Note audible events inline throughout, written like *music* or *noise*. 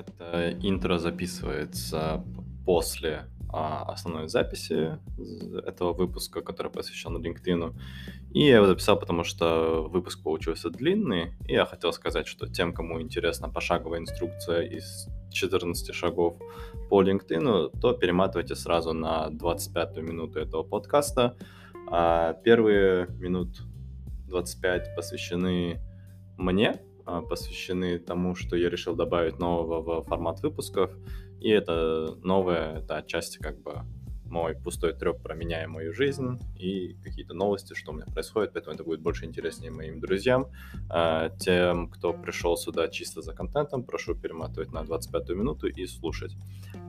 Это интро записывается после а, основной записи этого выпуска, который посвящен LinkedIn. И я его записал, потому что выпуск получился длинный, и я хотел сказать, что тем, кому интересна пошаговая инструкция из 14 шагов по LinkedIn, то перематывайте сразу на 25 минуту этого подкаста. А первые минут 25 посвящены мне, посвящены тому, что я решил добавить нового в формат выпусков. И это новое, это отчасти как бы мой пустой треп про меня и мою жизнь и какие-то новости, что у меня происходит, поэтому это будет больше интереснее моим друзьям. А, тем, кто пришел сюда чисто за контентом, прошу перематывать на 25 минуту и слушать.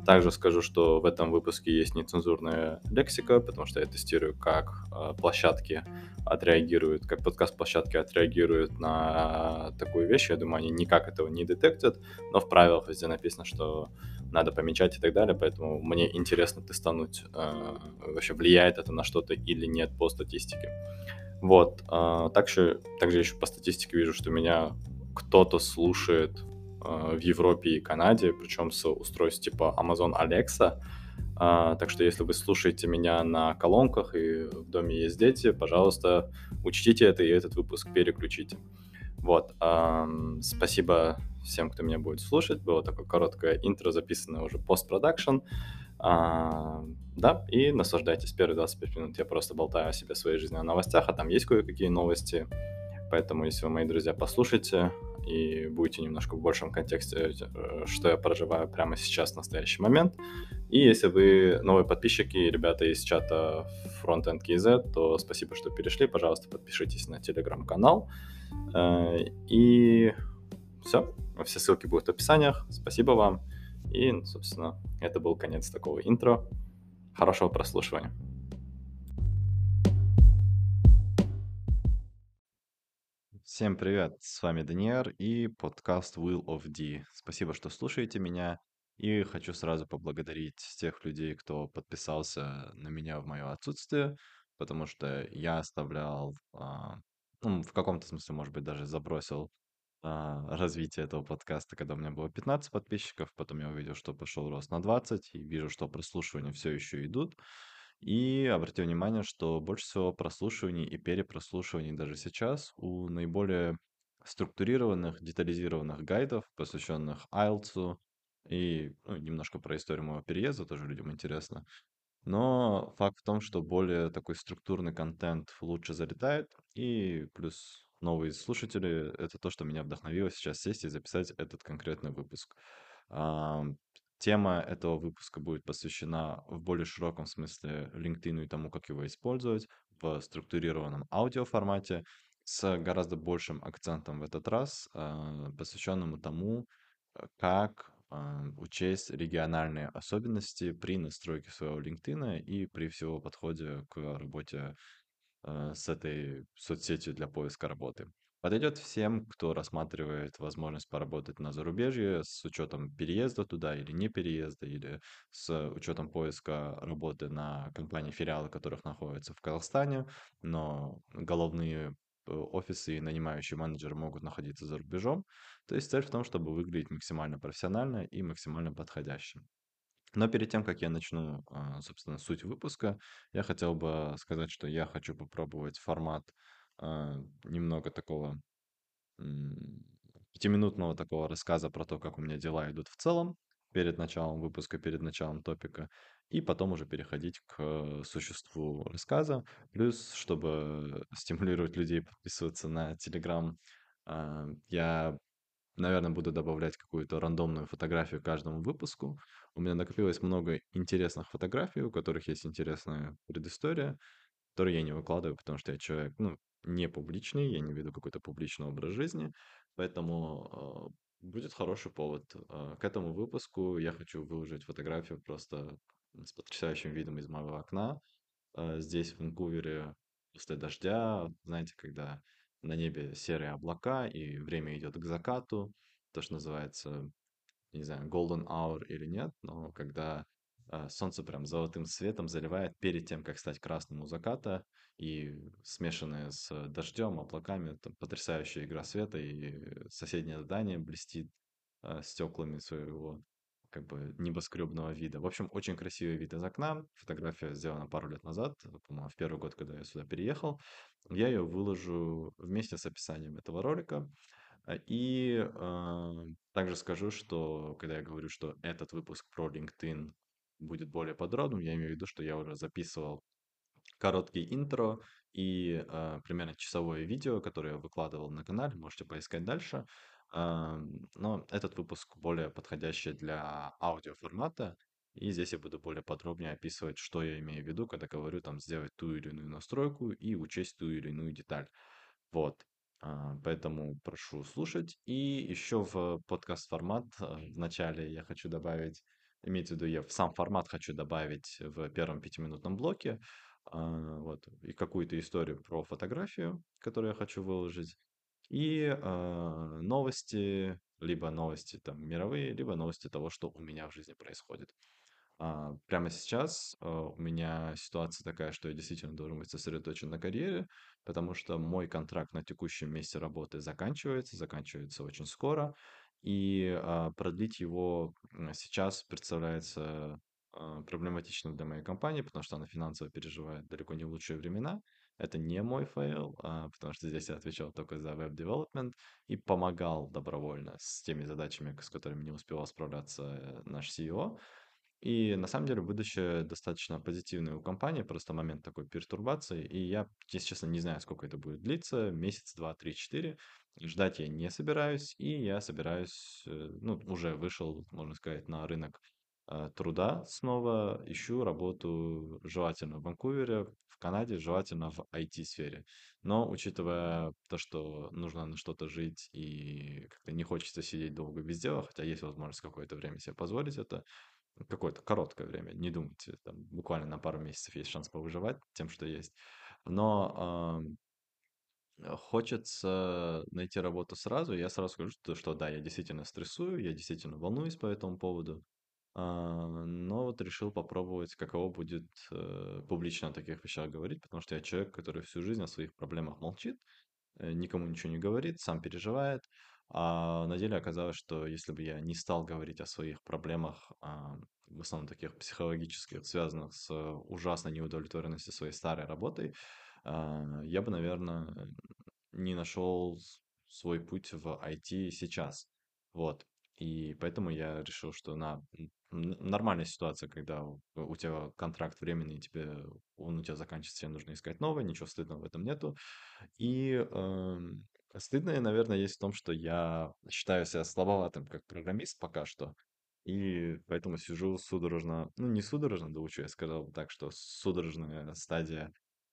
Также скажу, что в этом выпуске есть нецензурная лексика, потому что я тестирую, как а, площадки отреагируют, как подкаст-площадки отреагируют на такую вещь. Я думаю, они никак этого не детектят, но в правилах везде написано, что надо помечать и так далее, поэтому мне интересно тестануть, вообще влияет это на что-то или нет по статистике. Вот, э, также, также еще по статистике вижу, что меня кто-то слушает э, в Европе и Канаде, причем с устройств типа Amazon Alexa, так что если вы слушаете меня на колонках и в доме есть дети, пожалуйста, учтите это и этот выпуск переключите. Вот, спасибо всем, кто меня будет слушать. Было такое короткое интро, записанное уже постпродакшн. А, да, и наслаждайтесь. Первые 25 минут я просто болтаю о себе, своей жизни, о новостях, а там есть кое-какие новости. Поэтому, если вы, мои друзья, послушайте и будете немножко в большем контексте, э, что я проживаю прямо сейчас, в настоящий момент. И если вы новые подписчики, ребята из чата Frontend KZ, то спасибо, что перешли. Пожалуйста, подпишитесь на телеграм-канал. Э, и все. Все ссылки будут в описаниях. Спасибо вам. И, собственно, это был конец такого интро. Хорошего прослушивания. Всем привет, с вами Даниэр и подкаст Will of D. Спасибо, что слушаете меня. И хочу сразу поблагодарить тех людей, кто подписался на меня в мое отсутствие, потому что я оставлял, а, ну, в каком-то смысле, может быть, даже забросил развития этого подкаста, когда у меня было 15 подписчиков, потом я увидел, что пошел рост на 20, и вижу, что прослушивания все еще идут. И обратил внимание, что больше всего прослушиваний и перепрослушиваний даже сейчас у наиболее структурированных, детализированных гайдов, посвященных IELTS, и ну, немножко про историю моего переезда, тоже людям интересно. Но факт в том, что более такой структурный контент лучше залетает, и плюс новые слушатели, это то, что меня вдохновило сейчас сесть и записать этот конкретный выпуск. Тема этого выпуска будет посвящена в более широком смысле LinkedIn и тому, как его использовать в структурированном аудиоформате с гораздо большим акцентом в этот раз, а, посвященному тому, э, как учесть региональные особенности при настройке своего LinkedIn и при всего подходе к работе Э, с этой соцсетью для поиска работы. Подойдет всем, кто рассматривает возможность поработать на зарубежье с учетом переезда туда или не переезда, или с учетом поиска работы на компании филиалы, которых находятся в Казахстане, но головные э, офисы и нанимающие менеджеры могут находиться за рубежом. То есть цель в том, чтобы выглядеть максимально профессионально и максимально подходящим. Но перед тем, как я начну, а, собственно, суть выпуска, я хотел бы сказать, что я хочу попробовать формат а, немного такого пятиминутного такого рассказа про то, как у меня дела идут в целом, перед началом выпуска, перед началом топика, и потом уже переходить к существу рассказа. Плюс, чтобы стимулировать людей подписываться на Telegram, а, я наверное, буду добавлять какую-то рандомную фотографию к каждому выпуску. У меня накопилось много интересных фотографий, у которых есть интересная предыстория, которые я не выкладываю, потому что я человек, ну, не публичный, я не веду какой-то публичный образ жизни, поэтому э, будет хороший повод. Э, к этому выпуску я хочу выложить фотографию просто с потрясающим видом из моего окна. Э, здесь, в Ванкувере, после дождя, знаете, когда на небе серые облака, и время идет к закату, то, что называется, не знаю, golden hour или нет, но когда э, солнце прям золотым светом заливает перед тем, как стать красным у заката, и смешанное с дождем, облаками, там потрясающая игра света, и соседнее здание блестит э, стеклами своего как бы небоскребного вида. В общем, очень красивый вид из окна. Фотография сделана пару лет назад, по-моему, в первый год, когда я сюда переехал. Я ее выложу вместе с описанием этого ролика. А, И э, также скажу, что когда я говорю, что этот выпуск про LinkedIn будет более подробным, я имею в виду, что я уже записывал короткий интро и а, примерно часовое видео, которое я выкладывал на канале, можете поискать дальше. Но этот выпуск более подходящий для аудиоформата, и здесь я буду более подробнее описывать, что я имею в виду, когда говорю там сделать ту или иную настройку и учесть ту или иную деталь. Вот. А, Поэтому прошу слушать. И еще в подкаст-формат а, в начале я хочу добавить, имеется в виду, я в сам формат хочу добавить в первом пятиминутном блоке а, вот, и какую-то историю про фотографию, которую я хочу выложить, и а, новости, либо новости там мировые, либо новости того, что у меня в жизни происходит. А, прямо сейчас а, у меня ситуация такая, что я действительно должен быть сосредоточен на карьере, потому что мой контракт на текущем месте работы заканчивается, заканчивается очень скоро, и а, продлить его сейчас представляется а, проблематичным для моей компании, потому что она финансово переживает далеко не лучшие времена. Это не мой fail, а, потому что здесь я отвечал только за web development и помогал добровольно с теми задачами, с которыми не успевал справляться э, наш CEO. И на самом деле будущее достаточно позитивное у компании, просто момент такой пертурбации. И я, если честно, не знаю, сколько это будет длиться, месяц, два, три, четыре. Ждать я не собираюсь, и я собираюсь, э, ну, уже вышел, можно сказать, на рынок э, труда снова, ищу работу желательно в Ванкувере, Канаде, желательно в IT-сфере. Но учитывая то, что нужно на что-то жить и как-то не хочется сидеть долго без дела, хотя есть возможность какое-то время себе позволить это, Какое-то короткое время, не думайте, там буквально на пару месяцев есть шанс повыживать тем, что есть. Но, э, хочется найти работу сразу. Я сразу скажу, что что да, я действительно стрессую, я действительно волнуюсь по этому поводу. А, но вот решил попробовать, каково будет, э, публично о таких вещах говорить, потому что я человек, который всю жизнь о своих проблемах молчит э, никому ничего не говорит, сам переживает. А на деле оказалось, что если бы я не стал говорить о своих проблемах, а, в основном таких психологических, связанных с ужасной неудовлетворенностью своей старой работой, а, я бы, наверное, не нашел свой путь в IT сейчас. Вот. И поэтому я решил, что на нормальная ситуация, когда у, тебя контракт временный, тебе он у тебя заканчивается, тебе нужно искать новый, ничего стыдного в этом нету. И, эм, стыдное, наверное, есть в том, что я считаю себя слабоватым как программист пока что, и поэтому сижу судорожно, ну, не судорожно доучу, я сказал так, что судорожная стадия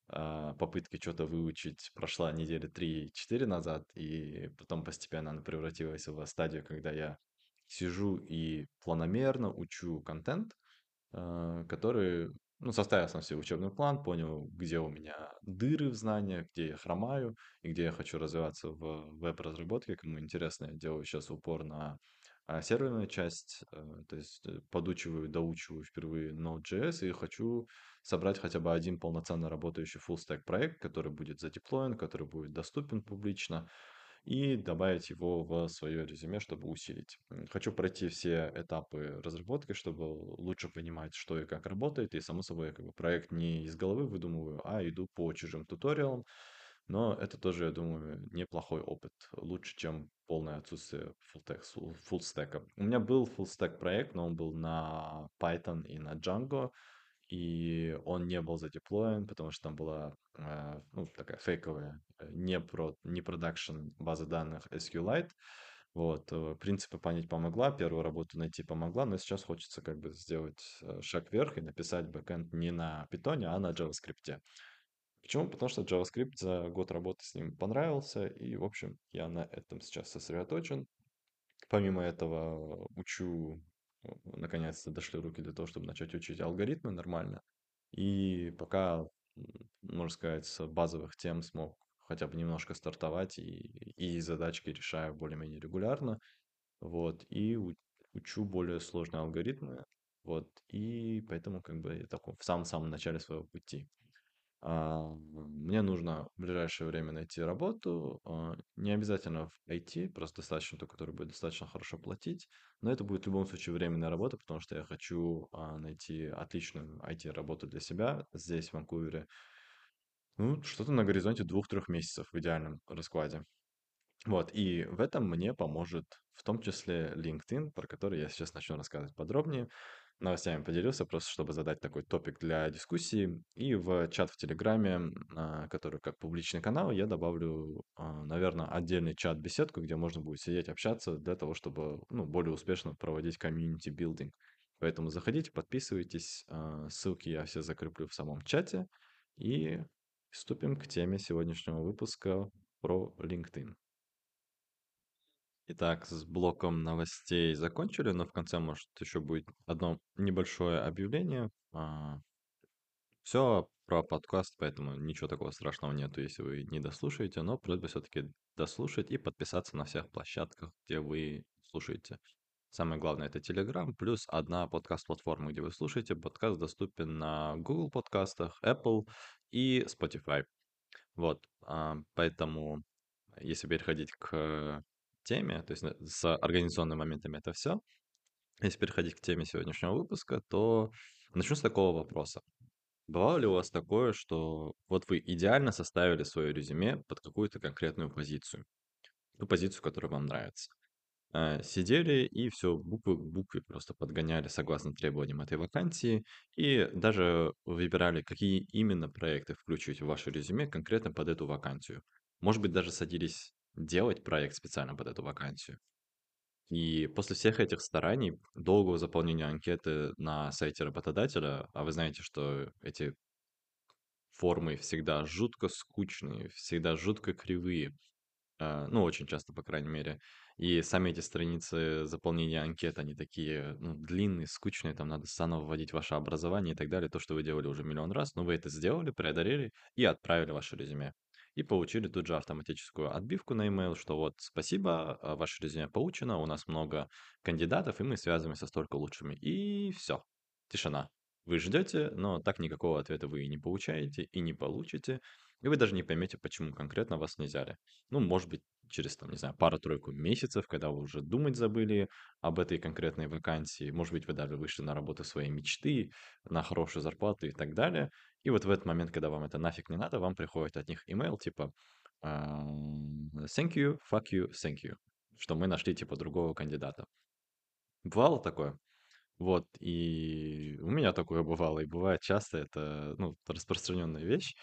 а, попытки что-то выучить прошла недели три-четыре назад, и потом постепенно она превратилась в стадию, когда я сижу и планомерно учу контент, а, который, ну, составил сам себе учебный план, понял, где у меня дыры в знаниях, где я хромаю и где я хочу развиваться в веб-разработке. Кому интересно, я делаю сейчас упор на а, серверную часть, э, то есть э, подучиваю, доучиваю впервые Node.js и хочу собрать хотя бы один полноценно работающий full stack проект, который будет задеплоен, который будет доступен публично, и добавить его в свое резюме, чтобы усилить. Хочу пройти все этапы разработки, чтобы лучше понимать, что и как работает, и, само собой, как бы проект не из головы выдумываю, а иду по чужим туториалам, но это тоже, я думаю, неплохой опыт, лучше, чем полное отсутствие фуллстека. У меня был stack проект, но он был на Python и на Django, и он не был задеплоен, потому что там была э, ну, такая фейковая, э, не, про, не продакшн база данных SQLite. Вот, э, принципы понять помогла, первую работу найти помогла, но сейчас хочется как бы сделать э, шаг вверх и написать бэкэнд не на Python, а на JavaScript. Почему? Потому что JavaScript за год работы с ним понравился, и, в общем, я на этом сейчас сосредоточен. Помимо этого, учу, наконец-то дошли руки для того, чтобы начать учить алгоритмы нормально. И пока, можно сказать, с базовых тем смог хотя бы немножко стартовать, и, и задачки решаю более-менее регулярно. Вот, и учу более сложные алгоритмы. Вот, и поэтому как бы я такой в самом-самом начале своего пути. А, мне нужно в ближайшее время найти работу, а, не обязательно в IT, просто достаточно ту, которая будет достаточно хорошо платить, но это будет в любом случае временная работа, потому что я хочу а, найти отличную IT-работу для себя здесь, в Ванкувере. Ну, что-то на горизонте двух-трех месяцев в идеальном раскладе. Вот, и в этом мне поможет в том числе LinkedIn, про который я сейчас начну рассказывать подробнее. Новостями поделился, просто чтобы задать такой топик для дискуссии. И в чат в Телеграме, а, который как публичный канал, я добавлю, а, наверное, отдельный чат-беседку, где можно будет сидеть, общаться для того, чтобы ну, более успешно проводить community building. Поэтому заходите, подписывайтесь. а, Ссылки я все закреплю в самом чате. И приступим к теме сегодняшнего выпуска про LinkedIn. Итак, с блоком новостей закончили, но в конце, может, еще будет одно небольшое объявление. Все про подкаст, поэтому ничего такого страшного нету, если вы не дослушаете, но просьба все-таки дослушать и подписаться на всех площадках, где вы слушаете. Самое главное это Telegram, плюс одна подкаст-платформа, где вы слушаете. Подкаст доступен на Google подкастах, Apple и Spotify. Вот, а, поэтому если переходить к теме, то есть э, с организационными моментами это все. Если переходить к теме сегодняшнего выпуска, то начну с такого вопроса. Бывало ли у вас такое, что вот вы идеально составили свое резюме под какую-то конкретную позицию, ту позицию, которая вам нравится? Э, Сидели и все буквы к букве просто подгоняли согласно требованиям этой вакансии и даже выбирали, какие именно проекты включить в ваше резюме конкретно под эту вакансию. Может быть, даже садились делать проект специально под эту вакансию. И после всех этих стараний, долгого заполнения анкеты на сайте работодателя, а вы знаете, что эти формы всегда жутко скучные, всегда жутко кривые, а, ну, очень часто, по крайней мере. И сами эти страницы заполнения анкет, они такие, ну, длинные, скучные, там надо заново вводить ваше образование и так далее, то, что вы делали уже миллион раз, но вы это сделали, преодолели и отправили ваше резюме. И получили тут же автоматическую отбивку на email, что вот спасибо, а, ваше резюме получено, у нас много кандидатов, и мы связываемся с только лучшими. И все, тишина. Вы ждете, но так никакого ответа вы и не получаете, и не получите, и вы даже не поймете, почему конкретно вас не взяли. Ну, может быть, через, там, не знаю, пару-тройку месяцев, когда вы уже думать забыли об этой конкретной вакансии. Может быть, вы даже вышли на работу своей мечты, на хорошую зарплату и так далее. И вот в этот момент, когда вам это нафиг не надо, вам приходит от них email типа ам, «Thank you, fuck you, thank you», что мы нашли типа другого кандидата. Бывало такое? Вот, и у меня такое бывало, и бывает часто, это, ну, распространенная вещь.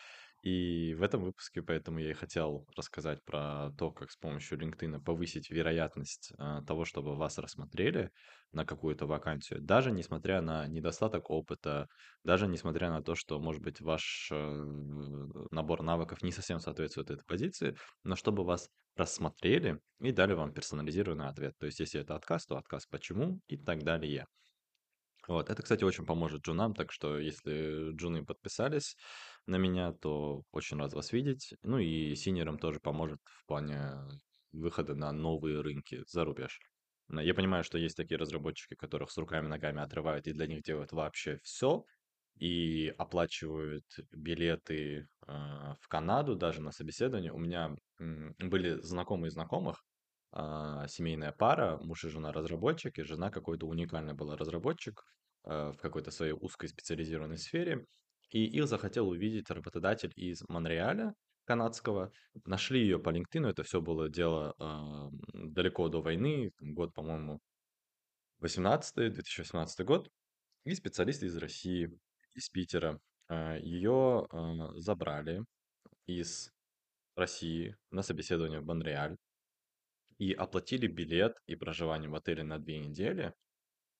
И в этом выпуске поэтому я и хотел рассказать про то, как с помощью LinkedIn повысить вероятность а, того, чтобы вас рассмотрели на какую-то вакансию, даже несмотря на недостаток опыта, даже несмотря на то, что, может быть, ваш э, набор навыков не совсем соответствует этой позиции, но чтобы вас рассмотрели и дали вам персонализированный ответ. То есть, если это отказ, то отказ почему и так далее. Вот, это, кстати, очень поможет джунам, так что если джуны подписались на меня, то очень рад вас видеть. Ну и синерам тоже поможет в плане выхода на новые рынки за рубеж. Я понимаю, что есть такие разработчики, которых с руками-ногами отрывают и для них делают вообще все, и оплачивают билеты а, в Канаду даже на собеседование. У меня м, были знакомые знакомых, а, семейная пара, муж и жена разработчик, и жена какой-то уникальный была разработчик а, в какой-то своей узкой специализированной сфере, и их захотел увидеть работодатель из Монреаля, канадского. Нашли ее по LinkedIn, это все было дело а, далеко до войны, год, по-моему, 18 2018 год, и специалисты из России, из Питера. Ее забрали из России на собеседование в Монреаль и оплатили билет и проживание в отеле на две недели.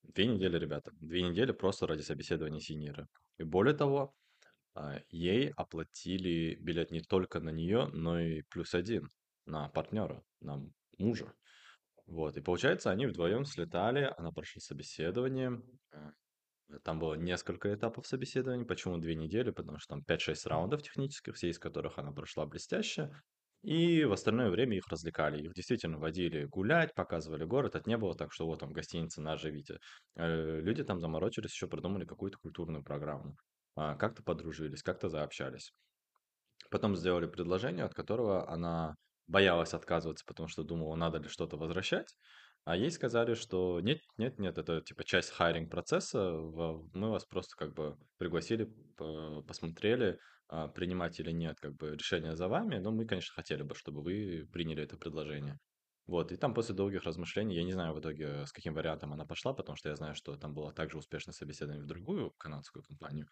Две недели, ребята. Две недели просто ради собеседования синьора. И более того, а, ей оплатили билет не только на нее, но и плюс один на партнера, на мужа. Вот, и получается, они вдвоем слетали, она прошла собеседование, а, там было несколько этапов собеседования. Почему две недели? Потому что там 5-6 раундов технических, все из которых она прошла блестяще. И в остальное время их развлекали. Их действительно водили гулять, показывали город. Это не было так, что вот там гостиница на Живите. Э, Люди там заморочились, еще придумали какую-то культурную программу. А, как-то подружились, как-то заобщались. Потом сделали предложение, от которого она боялась отказываться, потому что думала, надо ли что-то возвращать. А ей сказали, что нет, нет, нет, это типа часть хайринг процесса, мы вас просто как бы пригласили, по- посмотрели, а, принимать или нет, как бы решение за вами, но мы, конечно, хотели бы, чтобы вы приняли это предложение. Вот, и там после долгих размышлений, я не знаю в итоге, с каким вариантом она пошла, потому что я знаю, что там было также успешное собеседование в другую канадскую компанию,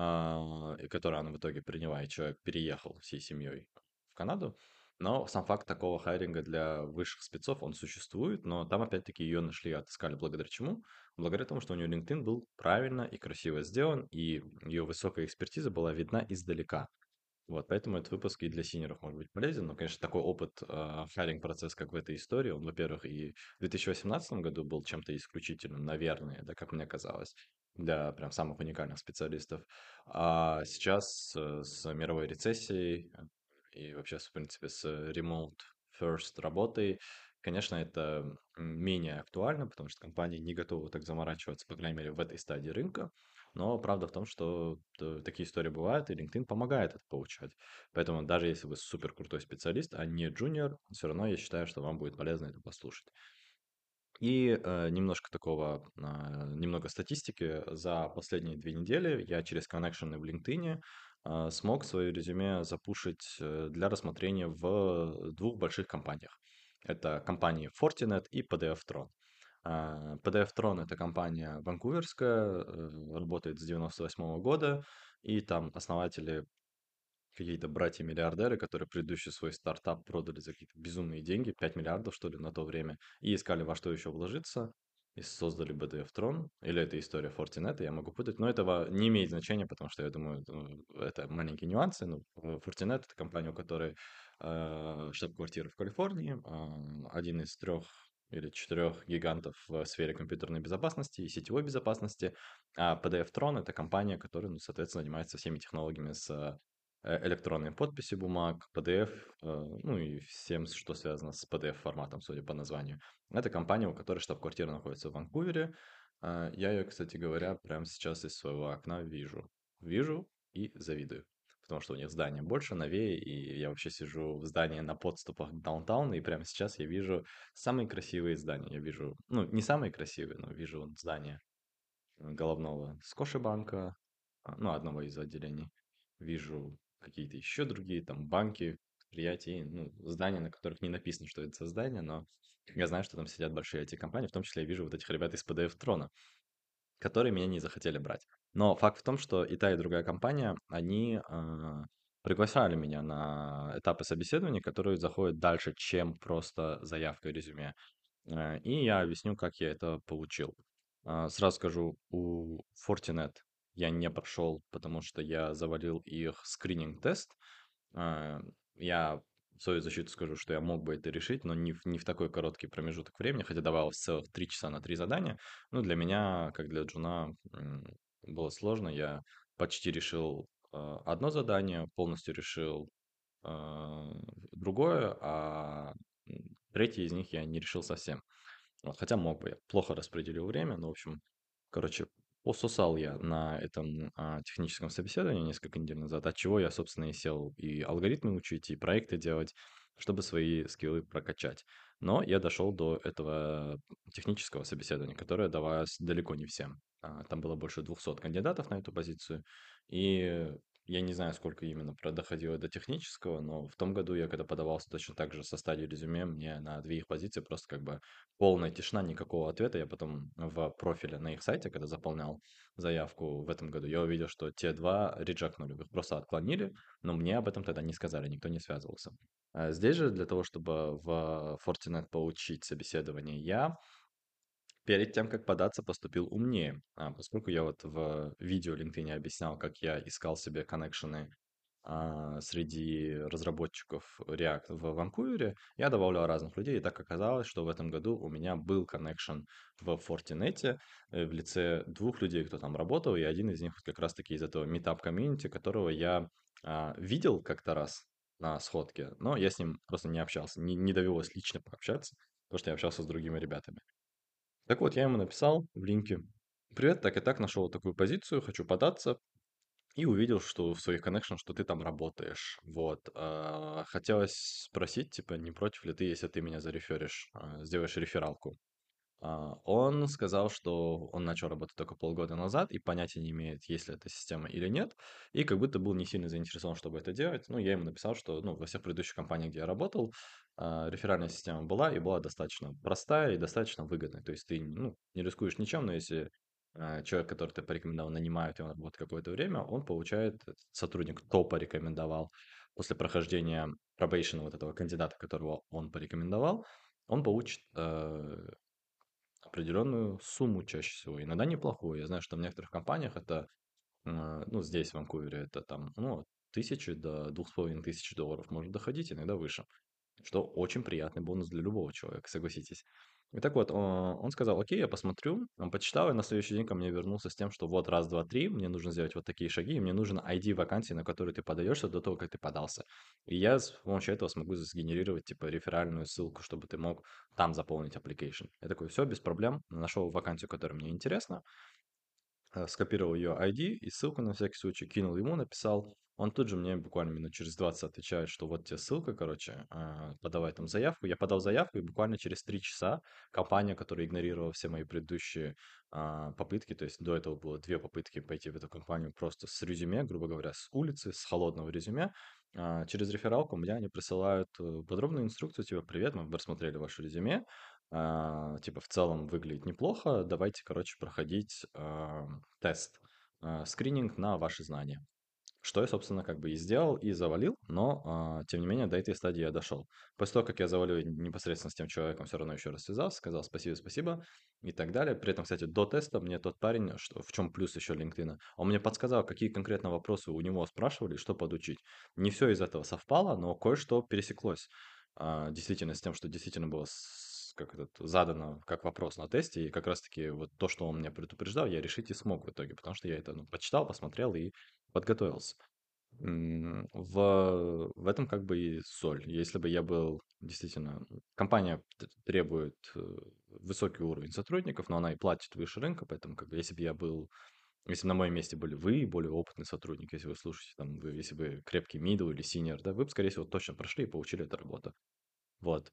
а, и которую она в итоге приняла, и человек переехал всей семьей в Канаду. Но сам факт такого хайринга для высших спецов, он существует, но там опять-таки ее нашли отыскали благодаря чему? Благодаря тому, что у нее LinkedIn был правильно и красиво сделан, и ее высокая экспертиза была видна издалека. Вот, поэтому этот выпуск и для сеньоров может быть полезен. Но, конечно, такой опыт, э, hiring-процесс, как в этой истории, он, во-первых, и в 2018 году был чем-то исключительным, наверное, да, как мне казалось, для прям самых уникальных специалистов. А сейчас э, с мировой рецессией э, и вообще, в принципе, с remote first работой, конечно, это менее актуально, потому что компании не готовы так заморачиваться, по крайней мере, в этой стадии рынка. Но правда в том, что такие истории бывают, и LinkedIn помогает это получать. Поэтому даже если вы супер крутой специалист, а не джуниор, все равно я считаю, что вам будет полезно это послушать. И э, немножко такого, а, немного статистики. За последние две недели я через коннекшены в LinkedIn а, смог свое резюме запушить э, для рассмотрения в двух больших компаниях. Это компании Fortinet и PDF-Tron. А, PDF-Tron– это компания ванкуверская, э, работает с 98 года, и там основатели какие-то братья-миллиардеры, которые предыдущий свой стартап продали за какие-то безумные деньги, 5 миллиардов, что ли, на то время, и искали во что еще вложиться, и создали BDF Tron, или это история Fortinet, я могу путать, но этого не имеет значения, потому что я думаю, ну, это маленькие нюансы. Ну, Fortinet— это компания, у которой э, штаб-квартира в Калифорнии, э, один из трех или четырех гигантов в сфере компьютерной безопасности и сетевой безопасности, а PDF Tron— это компания, которая, ну, соответственно, занимается всеми технологиями с э, электронной подписи бумаг, PDF, э, ну и всем, что связано с PDF-форматом, судя по названию. Это компания, у которой штаб-квартира находится в Ванкувере. А, Я ее, кстати говоря, прямо сейчас из своего окна вижу. Вижу и завидую. Потому что у них здание больше, новее, и я вообще сижу в здании на подступах к даунтауну, и прямо сейчас я вижу самые красивые здания. Я вижу, ну, не самые красивые, но вижу здание головного Скошибанка, а, ну, одного из отделений. Вижу какие-то еще другие там банки, предприятия, ну, здания, на которых не написано, что это за здание, но я знаю, что там сидят большие IT-компании, в том числе я вижу вот этих ребят из PDF Трона, которые меня не захотели брать. Но факт в том, что и та, и другая компания, они а, приглашали меня на этапы собеседования, которые заходят дальше, чем просто заявка и резюме. Э, И я объясню, как я это получил. А, Сразу скажу, у Fortinet я не прошел, потому что я завалил их скрининг-тест. А, Я свою защиту скажу, что я мог бы это решить, но не в, не в такой короткий промежуток времени, хотя давалось целых три часа на три задания. Ну, для меня, как для джуна, было сложно. Я почти решил а, одно задание, полностью решил а, другое, а третье из них я не решил совсем. Хотя мог бы, я плохо распределил время, но, в общем, короче, пососал я на этом а, техническом собеседовании несколько недель назад, от чего я, собственно, и сел и алгоритмы учить, и проекты делать, чтобы свои скиллы прокачать. Но я дошел до этого технического собеседования, которое давалось далеко не всем. А, Там было больше двухсот кандидатов на эту позицию, и я не знаю, сколько именно доходило до технического, но в том году я, когда подавался точно так же со стадии резюме, мне на две их позиции просто как бы полная тишина, никакого ответа. Я потом в профиле на их сайте, когда заполнял заявку в этом году, я увидел, что те два реджекнули, их просто отклонили, но мне об этом тогда не сказали, никто не связывался. А Здесь же для того, чтобы в Fortinet получить собеседование, я перед тем, как податься, поступил умнее, А, поскольку я вот в видео LinkedIn объяснял, как я искал себе коннекшены а, среди разработчиков React в Ванкувере, я добавлял разных людей, и так оказалось, что в этом году у меня был коннекшн в Fortinet э, в лице двух людей, кто там работал, и один из них как раз-таки из этого meetup комьюнити, которого я а, видел как-то раз на сходке, но я с ним просто не общался, не, не довелось лично пообщаться, потому что я общался с другими ребятами. Так вот, я ему написал в линке, привет, так и так нашел такую позицию, хочу податься, и увидел, что в своих коннекшенах, что ты там работаешь. Вот. А, хотелось спросить, типа, не против ли ты, если ты меня зареферишь, а, сделаешь рефералку? А, Он сказал, что он начал работать только полгода назад и понятия не имеет, есть ли эта система или нет, и как будто был не сильно заинтересован, чтобы это делать. Ну, я ему написал, что ну, во всех предыдущих компаниях, где я работал, реферальная система была и была достаточно простая и достаточно выгодная. То есть ты ну, не рискуешь ничем, но если а, человек, который ты порекомендовал, нанимают, и он работает какое-то время, он получает, этот сотрудник, кто порекомендовал, после прохождения probation вот этого кандидата, которого он порекомендовал, он получит э, определенную сумму чаще всего, иногда неплохую. Я знаю, что в некоторых компаниях это, э, ну, здесь, в Ванкувере, это там, ну, тысячи до двух с половиной тысяч долларов может доходить, иногда выше что очень приятный бонус для любого человека, согласитесь. И так вот, он он сказал, окей, я посмотрю, он почитал, и на следующий день ко мне вернулся с тем, что вот раз, два, три, мне нужно сделать вот такие шаги, и мне нужен ID вакансии, на которую ты подаешься до того, как ты подался. И я с помощью этого смогу сгенерировать, типа, реферальную ссылку, чтобы ты мог там заполнить application. Я такой, все, без проблем, нашел вакансию, которая мне интересна, э, скопировал ее ID и ссылку на всякий случай кинул ему, написал, он тут же мне буквально минут через 20 отвечает, что вот тебе ссылка, короче, а, подавай там заявку. Я подал заявку, и буквально через 3 часа компания, которая игнорировала все мои предыдущие а, попытки, то есть до этого было две попытки пойти в эту компанию просто с резюме, грубо говоря, с улицы, с холодного резюме, а, через рефералку мне они присылают э, подробную инструкцию, типа, привет, мы рассмотрели ваше резюме, типа, в целом выглядит неплохо, давайте, короче, проходить тест, скрининг на ваши знания. Что я, собственно, как бы и сделал, и завалил, но, а, тем не менее, до этой стадии я дошел. После того, как я завалил непосредственно с тем человеком, все равно еще раз связался, сказал спасибо, спасибо и так далее. При этом, кстати, до теста мне тот парень, что, в чем плюс еще LinkedIn, он мне подсказал, какие конкретно вопросы у него спрашивали, что подучить. Не все из этого совпало, но кое-что пересеклось. А, действительно, с тем, что действительно было как этот, задано как вопрос на тесте, и как раз-таки вот то, что он меня предупреждал, я решить и смог в итоге, потому что я это ну, почитал, посмотрел и подготовился. В, в этом как бы и соль. Если бы я был действительно... Компания требует э, высокий уровень сотрудников, но она и платит выше рынка, поэтому как бы если бы я был... Если бы на моем месте были вы, более опытный сотрудник, если вы слушаете, там, вы, если бы крепкий middle или senior, да, вы бы, скорее всего, точно прошли и получили эту работу. Вот.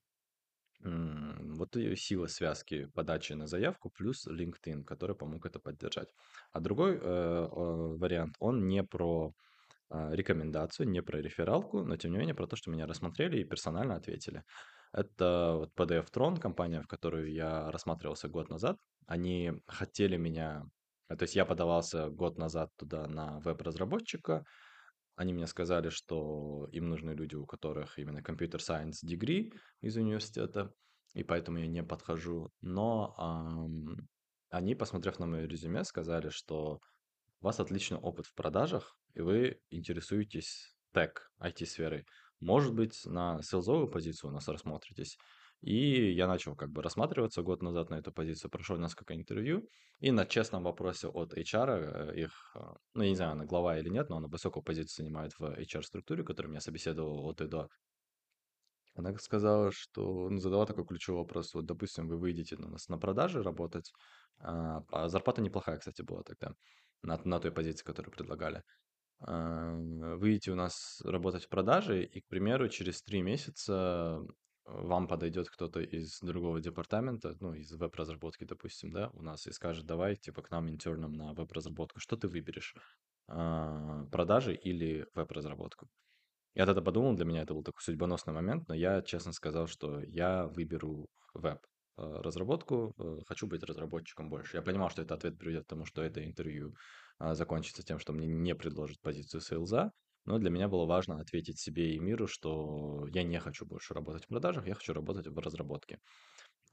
Вот и сила связки подачи на заявку плюс LinkedIn, который помог это поддержать. А другой э, э, вариант, он не про а, рекомендацию, не про рефералку, но тем не менее про то, что меня рассмотрели и персонально ответили. Это вот PDF Tron, компания, в которую я рассматривался год назад. Они хотели меня... То есть я подавался год назад туда на веб-разработчика. Они мне сказали, что им нужны люди, у которых именно Computer Science degree из университета, и поэтому я не подхожу. Но ам, они, посмотрев на мое резюме, сказали, что у вас отличный опыт в продажах, и вы интересуетесь тег, IT-сферой. Может быть, на селзовую позицию у нас рассмотритесь. И я начал как бы рассматриваться год назад на эту позицию, прошел несколько интервью, и на честном вопросе от HR, э, их, э, ну, я не знаю, она глава или нет, но она высокую позицию занимает в HR-структуре, которая меня собеседовала от и до. Она сказала, что ну, задала такой ключевой вопрос. Вот, допустим, вы выйдете на нас на продаже работать, а, а зарплата неплохая, кстати, была тогда на, на той позиции, которую предлагали. А, Выйдете у нас работать в продаже, и, к примеру, через три месяца вам подойдет кто-то из другого департамента, ну, из веб-разработки, допустим, да, у нас и скажет, давай, типа, к нам интерном на веб-разработку. Что ты выберешь? А, Продажи или веб-разработку? Я тогда подумал, для меня это был такой судьбоносный момент, но я честно сказал, что я выберу веб э, разработку, э, хочу быть разработчиком больше. Я понимал, что этот ответ приведет к тому, что это интервью а, закончится тем, что мне не предложат позицию сейлза, но для меня было важно ответить себе и миру, что я не хочу больше работать в продажах, я хочу работать в разработке.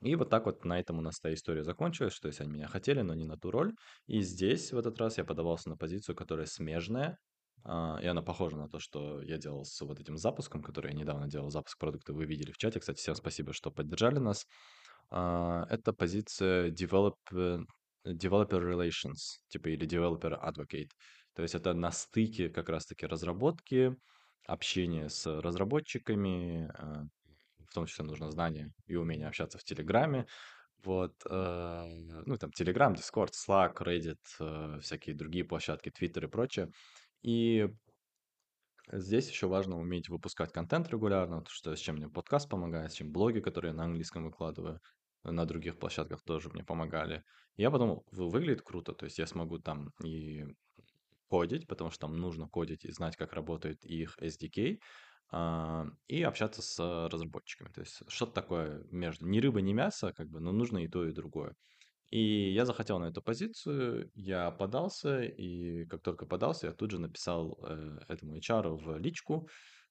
И вот так вот на этом у нас та история закончилась, что если они меня хотели, но не на ту роль. И здесь в этот раз я подавался на позицию, которая смежная, а, и она похожа на то, что я делал с вот этим запуском, который я недавно делал, запуск продукта, вы видели в чате. Кстати, всем спасибо, что поддержали нас. А, Это позиция developer, developer relations, типа или developer advocate. То есть это на стыке как раз-таки разработки, общения с разработчиками, а, в том числе нужно знание и умение общаться в Телеграме. Вот, э, ну, там, Telegram, Discord, Slack, Reddit, э, всякие другие площадки, Twitter и прочее. И здесь еще важно уметь выпускать контент регулярно, то, что с чем мне подкаст помогает, с чем блоги, которые я на английском выкладываю, на других площадках тоже мне помогали. Я подумал, «Вы- выглядит круто, то есть я смогу там и кодить, потому что там нужно кодить и знать, как работает их SDK, а, и общаться с разработчиками. То есть что-то такое между. Ни рыба, ни мясо, как бы, но нужно и то, и другое. И я захотел на эту позицию, я подался, и как только подался, я тут же написал э, этому HR в личку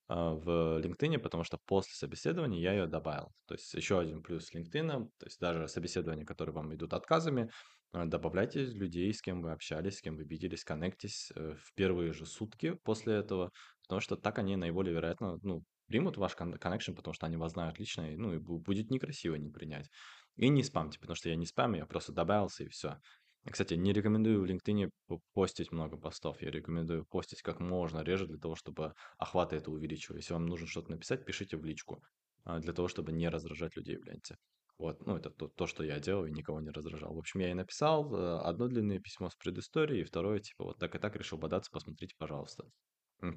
а, в LinkedIn, потому что после собеседования я ее добавил. То есть еще один плюс LinkedIn, то есть даже собеседования, которые вам идут отказами, а, добавляйте людей, с кем вы общались, с кем вы виделись, коннектись э, в первые же сутки после этого, потому что так они наиболее вероятно, ну, примут ваш коннекшн, потому что они вас знают лично, и, ну, и бу- будет некрасиво не принять. И не спамьте, потому что я не спам, я просто добавился и все. Кстати, не рекомендую в LinkedIn по- постить много постов. Я рекомендую постить как можно реже для того, чтобы охваты это увеличивали. Если вам нужно что-то написать, пишите в личку а, для того, чтобы не раздражать людей в ленте. Вот, ну, это то, то, что я делал и никого не раздражал. В общем, я и написал э, одно длинное письмо с предысторией, и второе, типа, вот так и так решил бодаться, посмотрите, пожалуйста.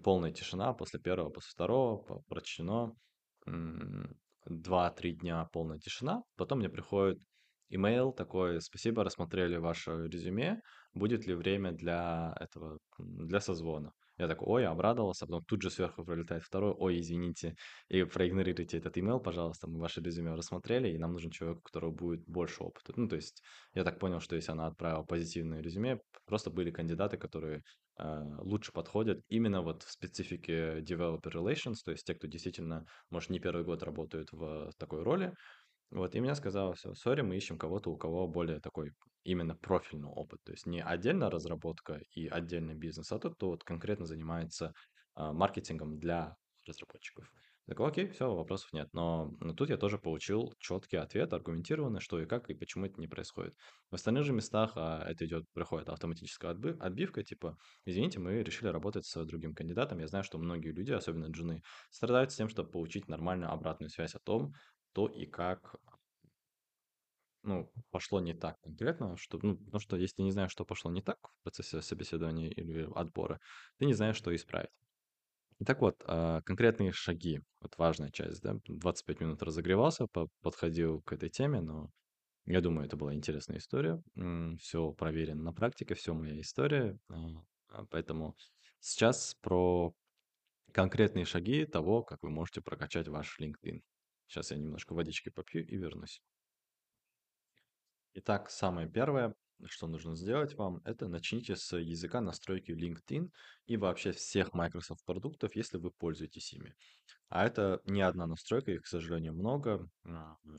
Полная тишина после первого, после второго, по- прочтено. Два-три дня полная тишина. Потом мне приходит имейл такой, спасибо, рассмотрели ваше резюме, будет ли время для этого, для созвона. Я такой, ой, обрадовался, потом тут же сверху пролетает второй, ой, извините, и проигнорируйте этот имейл, пожалуйста, мы ваше резюме рассмотрели, и нам нужен человек, у которого будет больше опыта. Ну, то есть я так понял, что если она отправила позитивное резюме, просто были кандидаты, которые э, лучше подходят именно вот в специфике developer relations, то есть те, кто действительно, может, не первый год работают в такой роли, вот, и мне сказала, все, сори, мы ищем кого-то, у кого более такой именно профильный опыт. То есть не отдельно разработка и отдельный бизнес, а тот, кто вот конкретно занимается а, маркетингом для разработчиков. Я такой, окей, все, вопросов нет. Но, но тут я тоже получил четкий ответ, аргументированный, что и как, и почему это не происходит. В остальных же местах а, это идет, проходит автоматическая отбы- отбивка, типа, извините, мы решили работать с другим кандидатом. Я знаю, что многие люди, особенно джуны, страдают с тем, чтобы получить нормальную обратную связь о том, то и как, ну, пошло не так конкретно, что, ну, потому что если ты не знаешь, что пошло не так в процессе собеседования или отбора, ты не знаешь, что исправить. Так вот, а, конкретные шаги, вот важная часть, да, 25 минут разогревался, по- подходил к этой теме, но я думаю, это была интересная история, все проверено на практике, все моя история, а, а, поэтому сейчас про конкретные шаги того, как вы можете прокачать ваш LinkedIn. Сейчас я немножко водички попью и вернусь. Итак, самое первое, что нужно сделать вам, это начните с языка настройки LinkedIn и вообще всех Microsoft продуктов, если вы пользуетесь ими. А это не одна настройка, их, к сожалению, много.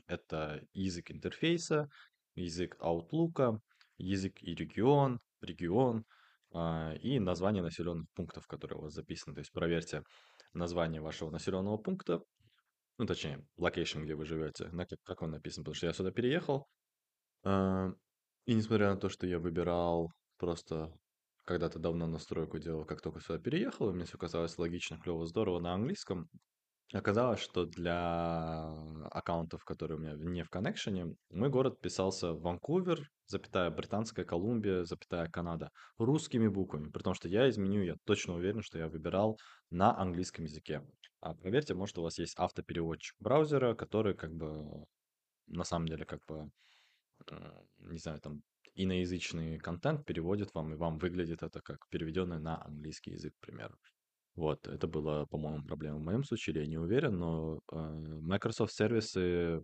Это язык интерфейса, язык Outlook, язык и регион, регион а, и название населенных пунктов, которые у вас записаны. То есть проверьте название вашего населенного пункта, ну, точнее, location, где вы живете, на как, как он написан, потому что я сюда переехал, а, и несмотря на то, что я выбирал просто когда-то давно настройку делал, как только сюда переехал, и мне все казалось логично, клево, здорово на английском, оказалось, что для аккаунтов, которые у меня не в коннекшене, мой город писался Ванкувер, запятая Британская Колумбия, запятая Канада, русскими буквами, потому что я изменю, я точно уверен, что я выбирал на английском языке. А проверьте, может, у вас есть автопереводчик браузера, который как бы на самом деле как бы э, не знаю, там иноязычный контент переводит вам, и вам выглядит это как переведенное на английский язык, к примеру. Вот, это было, по-моему, проблема в моем случае, я не уверен, но э, Microsoft сервисы э,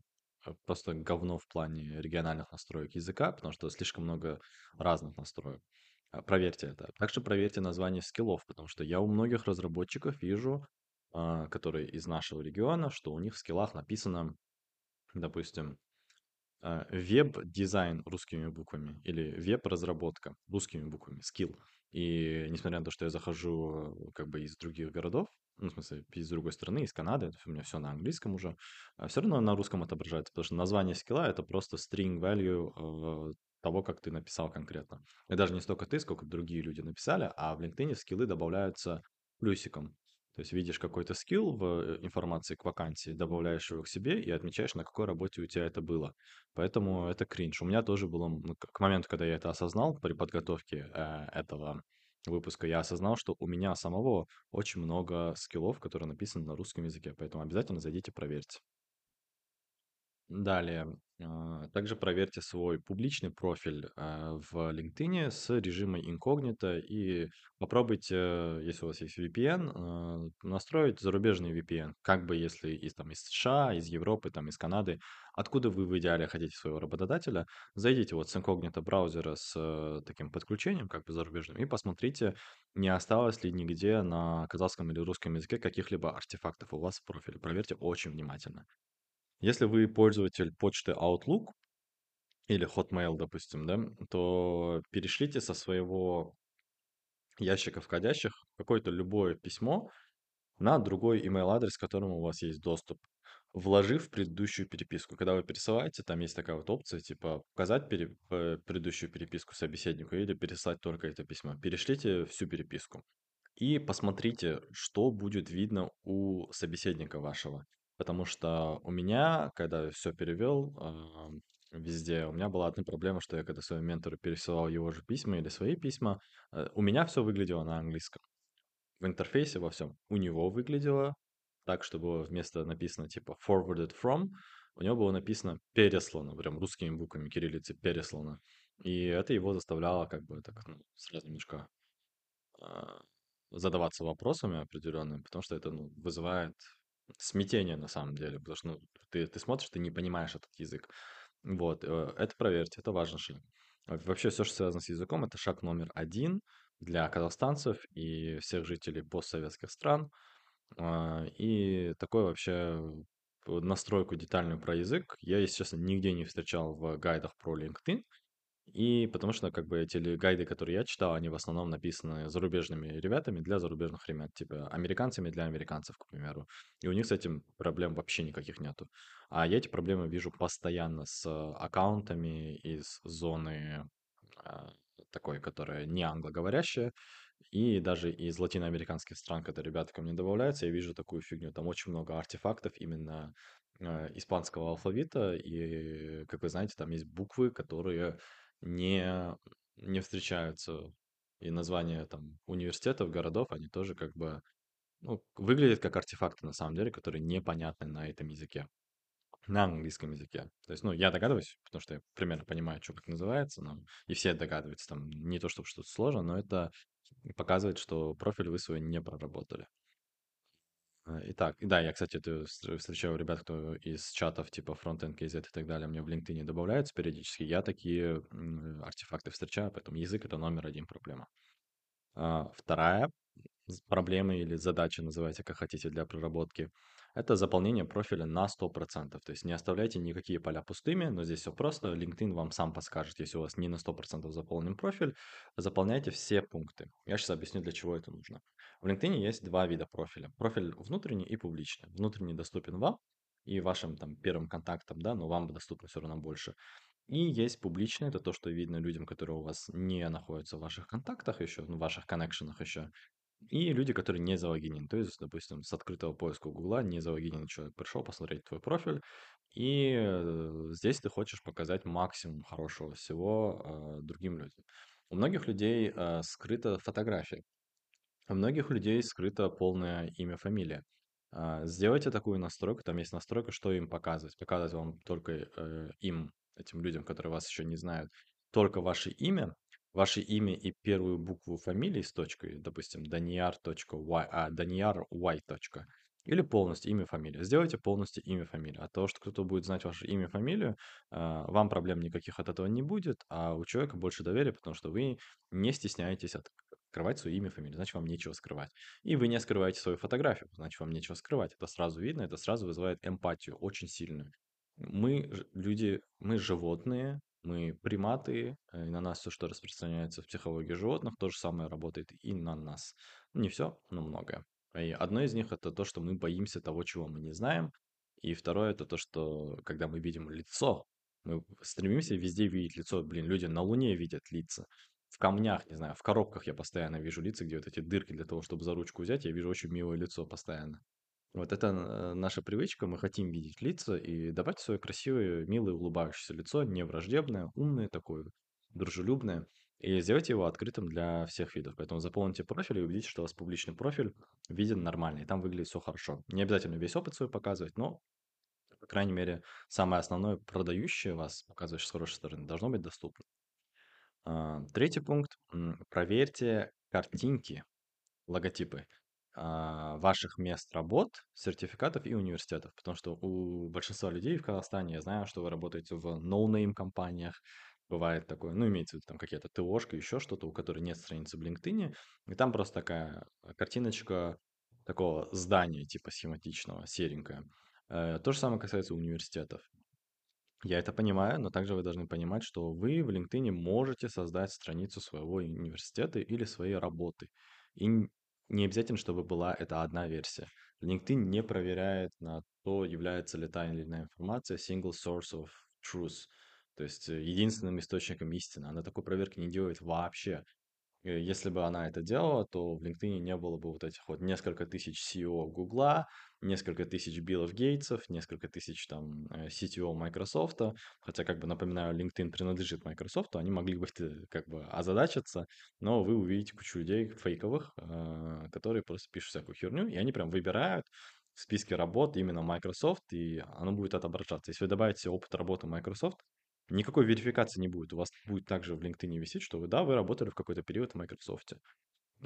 просто говно в плане региональных настроек языка, потому что слишком много разных настроек. А, Проверьте это. Также проверьте название скиллов, потому что я у многих разработчиков вижу, которые из нашего региона, что у них в скиллах написано, допустим, а, веб-дизайн русскими буквами или веб-разработка русскими буквами, скилл. И несмотря на то, что я захожу как бы из других городов, ну, в смысле, из другой страны, из Канады, у меня все на английском уже, все равно на русском отображается, потому что название скилла это просто string value э, того, как ты написал конкретно. И даже не столько ты, сколько другие люди написали, а в LinkedIn скиллы добавляются плюсиком. То есть видишь какой-то скилл в э, информации к вакансии, добавляешь его к себе и отмечаешь, на какой работе у тебя это было. Поэтому это кринж. У меня тоже было, ну, к к моменту, когда я это осознал при подготовке э, этого выпуска я осознал, что у меня самого очень много скиллов, которые написаны на русском языке, поэтому обязательно зайдите, проверьте. Далее, а, также проверьте свой публичный профиль а, в LinkedIn с режимом инкогнито и попробуйте, если у вас есть VPN, а, настроить зарубежный VPN, как бы если из, там, из США, из Европы, там, из Канады, откуда вы в идеале хотите своего работодателя, зайдите вот с инкогнито браузера с э, таким подключением, как бы зарубежным, и посмотрите, не осталось ли нигде на казахском или русском языке каких-либо артефактов у вас в профиле. Проверьте очень внимательно. Если вы пользователь почты Outlook или Hotmail, допустим, да, то перешлите со своего ящика входящих какое-то любое письмо на другой email адрес, к которому у вас есть доступ, вложив предыдущую переписку. Когда вы пересылаете, там есть такая вот опция, типа показать пере- э, предыдущую переписку собеседнику или переслать только это письмо. Перешлите всю переписку и посмотрите, что будет видно у собеседника вашего. Потому что у меня, когда все перевел а, везде, у меня была одна проблема, что я когда своему ментору пересылал его же письма или свои письма, э, у меня все выглядело на английском. В интерфейсе во всем у него выглядело так, что было вместо написано типа forwarded from, у него было написано переслано, прям русскими буквами кириллицы переслано. И это его заставляло как бы так ну, сразу немножко а, задаваться вопросами определенными, потому что это ну, вызывает смятение на самом деле, потому что ну, ты, ты смотришь, ты не понимаешь этот язык. Вот, э, это проверьте, это шаг. А Вообще все, что связано с языком, это шаг номер один для казахстанцев и всех жителей постсоветских стран. А, И такой вообще настройку детальную про язык я, если честно, нигде не встречал в гайдах про LinkedIn. И потому что, как бы, эти гайды, которые я читал, они в основном написаны зарубежными ребятами для зарубежных ребят, типа американцами для американцев, к примеру. И у них с этим проблем вообще никаких нету. А я эти проблемы вижу постоянно с аккаунтами из зоны а, такой, которая не англоговорящая, и даже из латиноамериканских стран, когда ребята ко мне добавляются, я вижу такую фигню. Там очень много артефактов именно э, испанского алфавита, и, как вы знаете, там есть буквы, которые не, не встречаются. И названия там университетов, городов, они тоже как бы ну, выглядят как артефакты на самом деле, которые непонятны на этом языке, на английском языке. То есть, ну, я догадываюсь, потому что я примерно понимаю, что как называется, но и все догадываются, там не то, чтобы что-то сложно, но это показывает, что профиль вы свой не проработали. А, Итак, да, я, кстати, это встр- встречаю ребят, кто из чатов типа Frontend KZ и так далее мне в LinkedIn добавляются периодически. Я такие артефакты встречаю, поэтому язык это номер один проблема. А, Вторая проблема или задача, называйте как хотите, для проработки, это заполнение профиля на 100%. То есть не оставляйте никакие поля пустыми, но здесь все просто. LinkedIn вам сам подскажет, если у вас не на 100% заполнен профиль, заполняйте все пункты. Я сейчас объясню, для чего это нужно. В LinkedIn есть два вида профиля. Профиль внутренний и публичный. Внутренний доступен вам и вашим там первым контактам, да, но вам доступно все равно больше. И есть публичный, это то, что видно людям, которые у вас не находятся в ваших контактах еще, ну, в ваших коннекшенах еще. И люди, которые не залогинены. То есть, допустим, с открытого поиска Гугла не залогиненный человек пришел посмотреть твой профиль, и э, здесь ты хочешь показать максимум хорошего всего э, другим людям. У многих людей э, скрыта фотография, у многих людей скрыто полное имя, фамилия. А, Сделайте такую настройку, там есть настройка, что им показывать. Показывать вам только э, им, этим людям, которые вас еще не знают, только ваше имя, ваше имя и первую букву фамилии с точкой, допустим, данияр.y, а, данияр y. Или полностью имя, фамилия. Сделайте полностью имя, фамилия. От того, что кто-то будет знать ваше имя, фамилию, а, вам проблем никаких от этого не будет, а у человека больше доверия, потому что вы не стесняетесь от скрывать свое имя, фамилию, значит, вам нечего скрывать. И вы не скрываете свою фотографию, значит, вам нечего скрывать. Это сразу видно, это сразу вызывает эмпатию, очень сильную. Мы люди, мы животные, мы приматы, э, и на нас все, что распространяется в психологии животных, то же самое работает и на нас. Не все, но многое. И одно из них это то, что мы боимся того, чего мы не знаем. И второе это то, что когда мы видим лицо, мы стремимся везде видеть лицо. Блин, люди на Луне видят лица в камнях, не знаю, в коробках я постоянно вижу лица, где вот эти дырки для того, чтобы за ручку взять, я вижу очень милое лицо постоянно. Вот это э, наша привычка, мы хотим видеть лица и давать свое красивое, милое, улыбающееся лицо, не враждебное, умное такое, дружелюбное. и сделайте его открытым для всех видов. Поэтому заполните профиль и убедитесь, что у вас публичный профиль виден нормально, и там выглядит все хорошо. Не обязательно весь опыт свой показывать, но, по крайней мере, самое основное, продающее вас, показываешь с хорошей стороны, должно быть доступно. А, Третий пункт. Проверьте картинки, логотипы а, ваших мест работ, сертификатов и университетов. Потому что у большинства людей в Казахстане, я знаю, что вы работаете в no-name компаниях, бывает такое, ну, имеется в виду там какие-то ТОшка, еще что-то, у которой нет страницы в LinkedIn, и там просто такая картиночка такого здания типа схематичного, серенькая. Э, То же самое касается университетов. Я это понимаю, но также вы должны понимать, что вы в LinkedIn можете создать страницу своего университета или своей работы. И не обязательно, чтобы была это одна версия. LinkedIn не проверяет на то, является ли та или иная информация single source of truth, то есть э, единственным источником истины. Она такой проверки не делает вообще. Э, Если бы она это делала, то в LinkedIn не было бы вот этих вот несколько тысяч CEO Гугла, несколько тысяч Биллов Гейтсов, несколько тысяч там э, CTO Microsoft. Хотя, как бы напоминаю, LinkedIn принадлежит Microsoft, они могли бы как бы озадачиться, но вы увидите кучу людей фейковых, э, которые просто пишут всякую херню, и они прям выбирают в списке работ именно Microsoft, и оно будет отображаться. Если вы добавите опыт работы Microsoft, Никакой верификации не будет. У вас будет также в LinkedIn висеть, что вы, да, вы работали в какой-то период в Microsoft.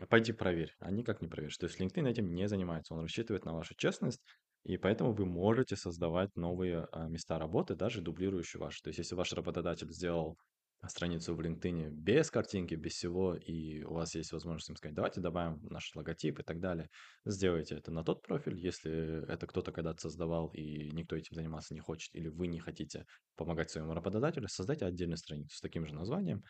Пойди проверь. А никак не проверишь. То есть LinkedIn этим не занимается. Он рассчитывает на вашу честность, и поэтому вы можете создавать новые а, места работы, даже дублирующие ваши. То есть если ваш работодатель сделал страницу в LinkedIn без картинки, без всего, и у вас есть возможность им сказать, давайте добавим наш логотип и так далее, сделайте это на тот профиль, если это кто-то когда-то создавал, и никто этим заниматься не хочет, или вы не хотите помогать своему работодателю, создайте отдельную страницу с таким же названием,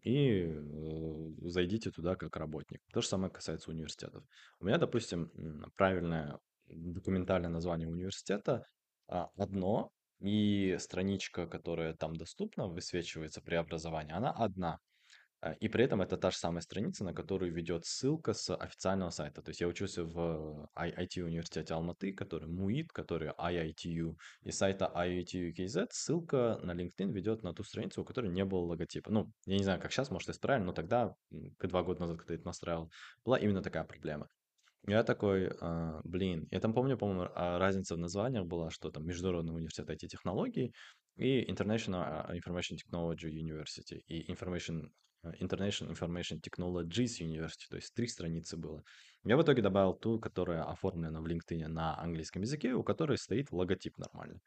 и э, зайдите туда как работник. То же самое касается университетов. У меня, допустим, правильное документальное название университета а, одно, и страничка, которая там доступна, высвечивается при образовании, она одна. А, и при этом это та же самая страница, на которую ведет ссылка с официального сайта. То есть я учусь в IT-университете Алматы, который МУИТ, который IITU, и сайта IITU.KZ ссылка на LinkedIn ведет на ту страницу, у которой не было логотипа. Ну, я не знаю, как сейчас, может, исправили, но тогда, два года назад, когда я это настраивал, была именно такая проблема. Я такой, а, блин, я там помню, по-моему, а, разница в названиях была, что там Международный университет IT-технологий и International а, Information Technology University и Information, International Information Technologies University, то есть три страницы было. Я в итоге добавил ту, которая оформлена в LinkedIn на английском языке, у которой стоит логотип нормальный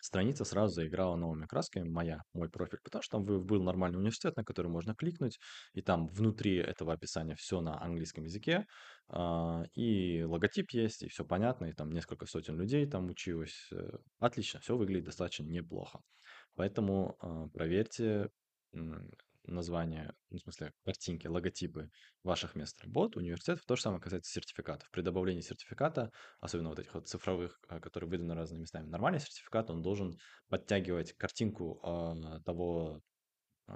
страница сразу заиграла новыми красками, моя, мой профиль, потому что там был нормальный университет, на который можно кликнуть, и там внутри этого описания все на английском языке, а, и логотип есть, и все понятно, и там несколько сотен людей там училось. Э, отлично, все выглядит достаточно неплохо. Поэтому а, проверьте названия, ну, в смысле, картинки, логотипы ваших мест работы, университетов. То же самое касается сертификатов. При добавлении сертификата, особенно вот этих вот цифровых, а, которые выданы разными местами, нормальный сертификат, он должен подтягивать картинку э, того э,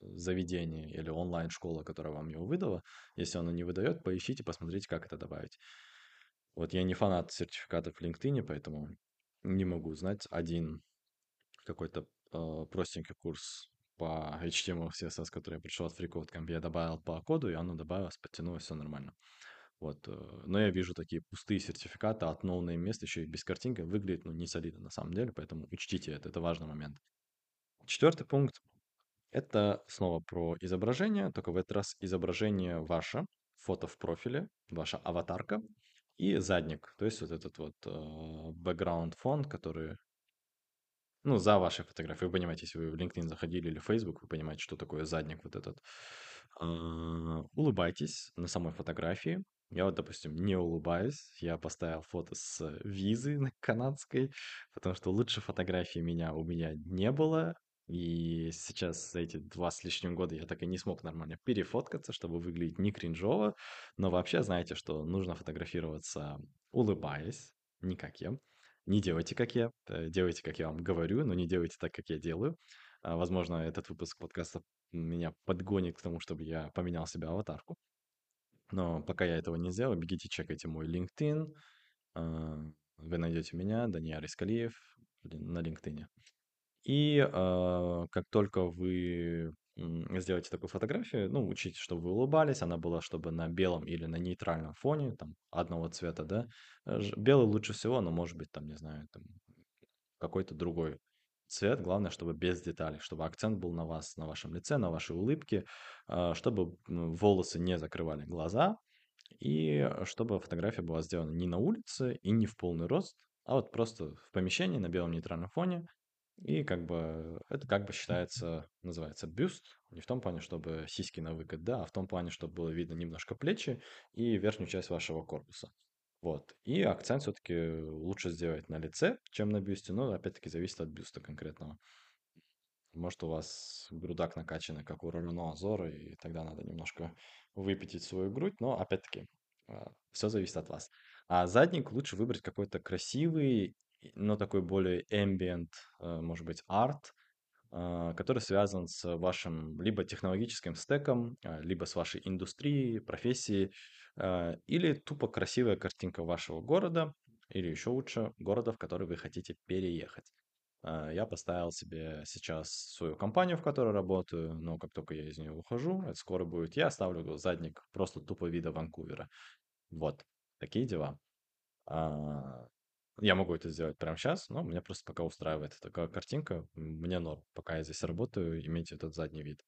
заведения или онлайн-школы, которая вам его выдала. Если оно не выдает, поищите, посмотрите, как это добавить. Вот я не фанат сертификатов в LinkedIn, поэтому не могу знать один какой-то э, простенький курс по HTML, CSS, который я пришел от FreeCodeCamp, я добавил по коду, и оно добавилось, подтянулось, все нормально. Вот. Э, но я вижу такие пустые сертификаты от нового места, еще и без картинки, выглядит, ну, не солидно на самом деле, поэтому учтите это, это важный момент. Четвертый пункт – это снова про изображение, только в этот раз изображение ваше, фото в профиле, ваша аватарка и задник, то есть вот этот вот э, background фон, который ну, за вашей фотографией. Вы понимаете, если вы в LinkedIn заходили или в Facebook, вы понимаете, что такое задник вот этот. А, улыбайтесь на самой фотографии. Я вот, допустим, не улыбаюсь. Я поставил фото с визы канадской, потому что лучше фотографии меня у меня не было. И сейчас за эти два с лишним года я так и не смог нормально перефоткаться, чтобы выглядеть не кринжово. Но вообще знаете, что нужно фотографироваться улыбаясь, не как я. Не делайте, как я, э, делайте, как я вам говорю, но не делайте так, как я делаю. А, возможно, этот выпуск подкаста меня подгонит к тому, чтобы я поменял себе аватарку. Но пока я этого не сделал, бегите, чекайте мой LinkedIn. А, вы найдете меня, Даниил Искалиев, на LinkedIn. И э, как только вы сделайте такую фотографию, ну, учите, чтобы вы улыбались, она была, чтобы на белом или на нейтральном фоне, там, одного цвета, да. Э, белый лучше всего, но может быть, там, не знаю, там, какой-то другой цвет. Главное, чтобы без деталей, чтобы акцент был на вас, на вашем лице, на вашей улыбке, а, чтобы волосы не закрывали глаза, и чтобы фотография была сделана не на улице и не в полный рост, а вот просто в помещении на белом нейтральном фоне, и как бы это как бы считается, называется бюст, не в том плане, чтобы сиськи на выкат, да, а в том плане, чтобы было видно немножко плечи и верхнюю часть вашего корпуса. Вот. И акцент все-таки лучше сделать на лице, чем на бюсте, но опять-таки зависит от бюста конкретного. Может, у вас грудак накачанный, как у Ролено Азора, и тогда надо немножко выпятить свою грудь, но опять-таки а, все зависит от вас. А задник лучше выбрать какой-то красивый но такой более ambient, э, может быть, арт, а, который связан с вашим либо технологическим стеком, а, либо с вашей индустрией, профессией, а, или тупо красивая картинка вашего города, или еще лучше, города, в который вы хотите переехать. Я поставил себе сейчас свою компанию, в которой работаю, но как только я из нее ухожу, это скоро будет, я оставлю задник просто тупо вида Ванкувера. Вот, такие дела. Я могу это сделать прямо сейчас, но меня просто пока устраивает такая картинка. Мне норм, пока я здесь работаю, иметь этот задний вид